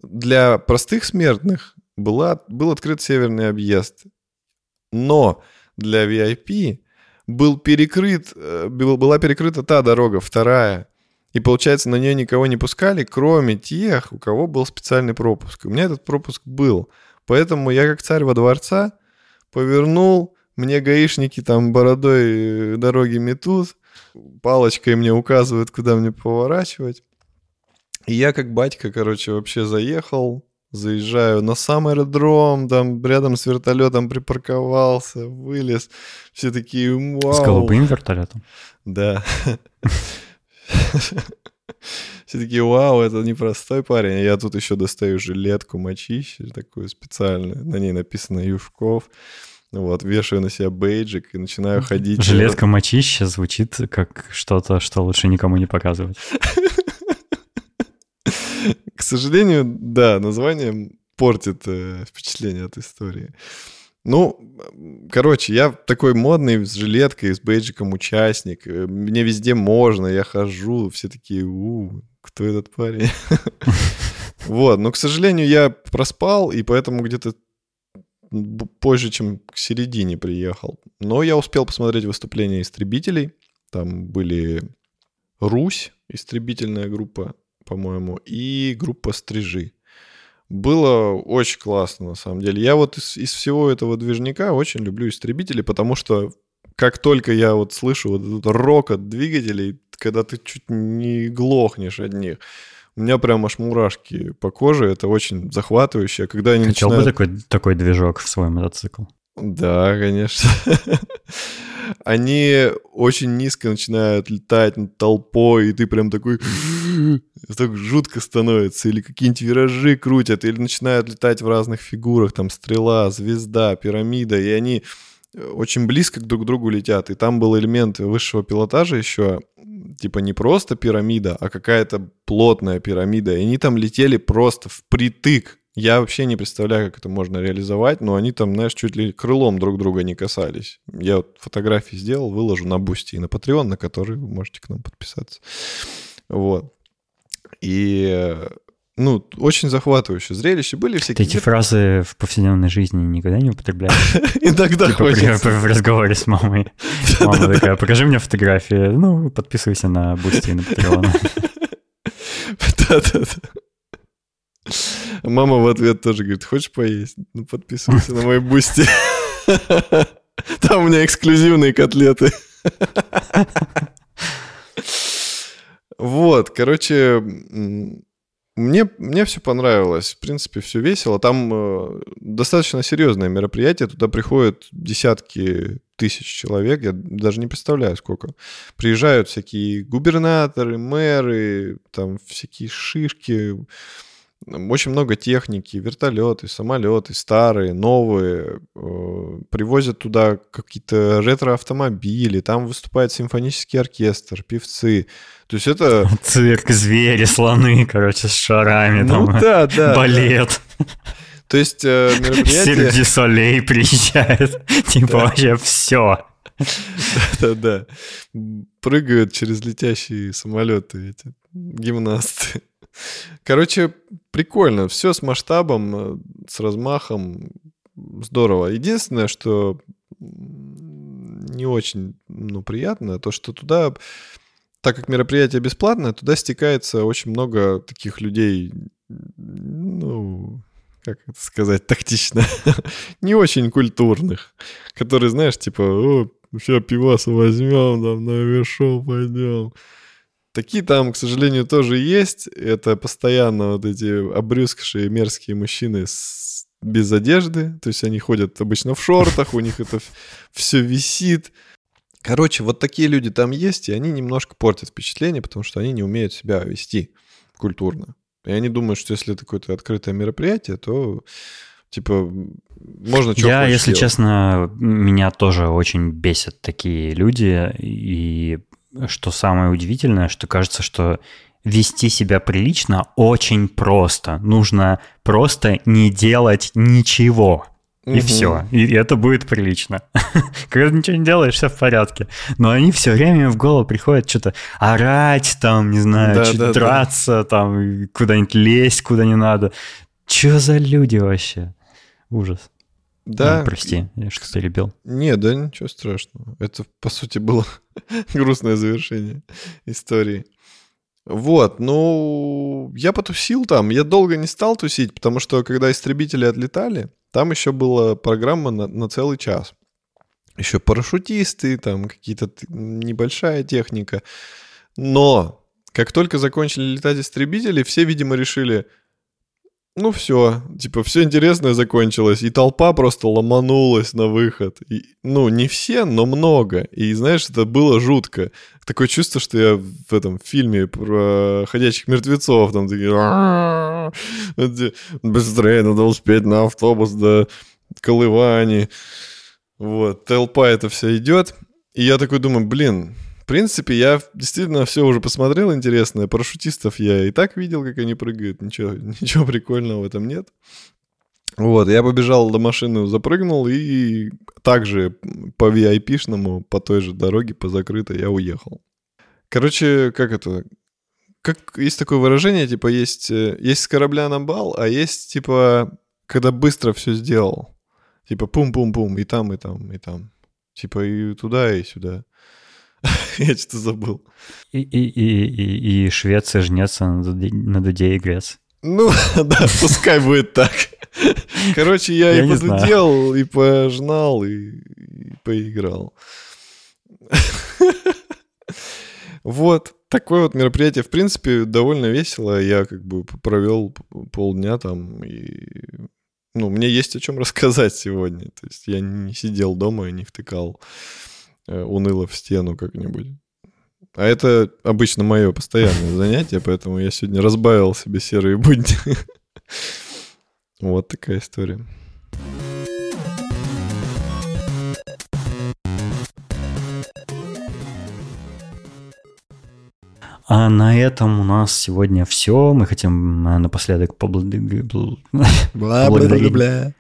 для простых смертных была, был открыт северный объезд. Но для VIP был перекрыт, э, была перекрыта та дорога, вторая, и получается, на нее никого не пускали, кроме тех, у кого был специальный пропуск. У меня этот пропуск был. Поэтому я как царь во дворца повернул, мне гаишники там бородой э, дороги метут, палочкой мне указывают, куда мне поворачивать. И я как батька, короче, вообще заехал, заезжаю на сам аэродром, там рядом с вертолетом припарковался, вылез. Все такие, вау. С голубым вертолетом? Да. Все такие, вау, это непростой парень. Я тут еще достаю жилетку мочище такую специальную. На ней написано Юшков. Вот, вешаю на себя бейджик и начинаю ходить. Жилетка мочище звучит как что-то, что лучше никому не показывать. К сожалению, да, название портит э, впечатление от истории. Ну, короче, я такой модный с жилеткой, с бейджиком участник. Э, мне везде можно, я хожу, все такие, у, кто этот парень? Вот, но, к сожалению, я проспал, и поэтому где-то позже, чем к середине приехал. Но я успел посмотреть выступления истребителей. Там были Русь, истребительная группа, по-моему, и группа Стрижи. Было очень классно, на самом деле. Я вот из, из всего этого движника очень люблю истребители, потому что как только я вот слышу вот этот рок от двигателей, когда ты чуть не глохнешь от них, у меня прям аж мурашки по коже, это очень захватывающе. Когда они Хотел начинают... бы такой, такой движок в свой мотоцикл? Да, конечно. Они очень низко начинают летать над толпой, и ты прям такой... Так жутко становится. Или какие-нибудь виражи крутят, или начинают летать в разных фигурах. Там стрела, звезда, пирамида. И они очень близко друг к другу летят. И там был элемент высшего пилотажа еще, типа не просто пирамида, а какая-то плотная пирамида. И они там летели просто впритык я вообще не представляю, как это можно реализовать, но они там, знаешь, чуть ли крылом друг друга не касались. Я вот фотографии сделал, выложу на Boosty и на Patreon, на который вы можете к нам подписаться. Вот. И ну, очень захватывающее зрелище. Были всякие... Ты эти фразы в повседневной жизни никогда не употребляешь? Иногда типа хочется. в разговоре с мамой. Мама такая, покажи мне фотографии. Ну, подписывайся на Boosty и на Patreon. Да-да-да. Мама в ответ тоже говорит, хочешь поесть? Ну, подписывайся на мой Boosty. Там у меня эксклюзивные котлеты. Вот, короче, мне, мне все понравилось. В принципе, все весело. Там э, достаточно серьезное мероприятие. Туда приходят десятки тысяч человек. Я даже не представляю, сколько. Приезжают всякие губернаторы, мэры, там всякие шишки очень много техники, вертолеты, самолеты, старые, новые. Э, привозят туда какие-то ретро-автомобили, там выступает симфонический оркестр, певцы. То есть это... Цирк, звери, слоны, короче, с шарами. Ну там, да, да. Балет. То есть э, мероприятие... Сирк Солей приезжает. Типа вообще все. Да-да-да. Прыгают через летящие самолеты эти гимнасты. Короче, прикольно. Все с масштабом, э, с размахом. Здорово. Единственное, что не очень ну, приятно, то, что туда, так как мероприятие бесплатное, туда стекается очень много таких людей, ну, как это сказать тактично, не очень культурных, которые, знаешь, типа, о, сейчас пиваса возьмем, там на вершок пойдем. Такие там, к сожалению, тоже есть. Это постоянно вот эти обрюзгшие мерзкие мужчины с... без одежды. То есть они ходят обычно в шортах, у них это все висит. Короче, вот такие люди там есть, и они немножко портят впечатление, потому что они не умеют себя вести культурно. И они думают, что если это какое-то открытое мероприятие, то типа можно что Я, если делать. честно, меня тоже очень бесят такие люди, и что самое удивительное, что кажется, что вести себя прилично очень просто. Нужно просто не делать ничего. И угу. все. И это будет прилично. Когда ты ничего не делаешь, все в порядке. Но они все время в голову приходят что-то орать, там, не знаю, да, да, драться, да. там, куда-нибудь лезть, куда не надо. Че за люди вообще? Ужас. Да. Ну, прости, я что перебил. Не, да ничего страшного. Это, по сути, было грустное завершение истории. Вот, ну, я потусил там. Я долго не стал тусить, потому что когда истребители отлетали, там еще была программа на, на целый час. Еще парашютисты, там какие-то небольшая техника. Но как только закончили летать истребители, все, видимо, решили, ну все, типа все интересное закончилось, и толпа просто ломанулась на выход. И, ну, не все, но много. И знаешь, это было жутко. Такое чувство, что я в этом фильме про ходячих мертвецов, там такие... Быстрее, надо успеть на автобус до Колывани. Вот, толпа это все идет. И я такой думаю, блин, в принципе, я действительно все уже посмотрел интересное. Парашютистов я и так видел, как они прыгают. Ничего, ничего прикольного в этом нет. Вот, я побежал до машины, запрыгнул и также по VIP-шному, по той же дороге, по закрытой, я уехал. Короче, как это? Как есть такое выражение, типа, есть, э, есть с корабля на бал, а есть, типа, когда быстро все сделал. Типа, пум-пум-пум, и там, и там, и там. Типа, и туда, и сюда. Я что-то забыл. И, и, и, и, и Швеция жнется на дуде, и грец. Ну, да, пускай будет так. Короче, я, я и подудел, и пожнал, и, и поиграл. Вот, такое вот мероприятие. В принципе, довольно весело. Я как бы провел полдня там и ну, мне есть о чем рассказать сегодня. То есть я не сидел дома и не втыкал уныло в стену как-нибудь. А это обычно мое постоянное занятие, поэтому я сегодня разбавил себе серые будни. Вот такая история. А на этом у нас сегодня все. Мы хотим э, напоследок поблагодарить,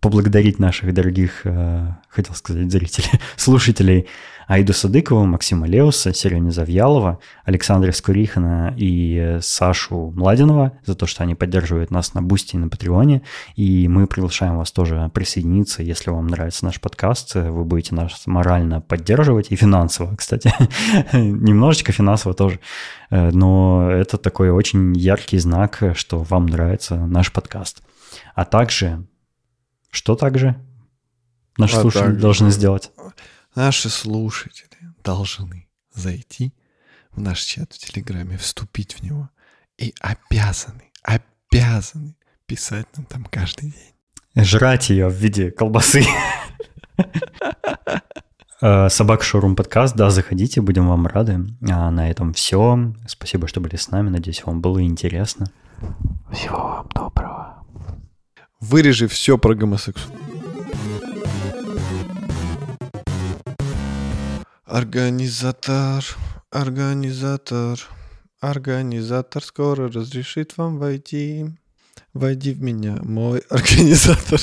поблагодарить наших дорогих, э, хотел сказать, зрителей, слушателей Аиду Садыкову, Максима Леуса, Сереня Завьялова, Александра Скурихина и Сашу Младинова за то, что они поддерживают нас на Boosty и на Патреоне. И мы приглашаем вас тоже присоединиться, если вам нравится наш подкаст. Вы будете нас морально поддерживать и финансово, кстати. Немножечко финансово тоже. Но это такой очень яркий знак, что вам нравится наш подкаст. А также... Что также? Наши а слушатели также... должны сделать? Наши слушатели должны зайти в наш чат в Телеграме, вступить в него и обязаны, обязаны писать нам там каждый день. Жрать ее в виде колбасы. Э, Собак Шоурум подкаст, да, заходите, будем вам рады. А на этом все. Спасибо, что были с нами. Надеюсь, вам было интересно. Всего вам доброго. Вырежи все про гомосексуалов. Организатор, организатор, организатор скоро разрешит вам войти. Войди в меня, мой организатор.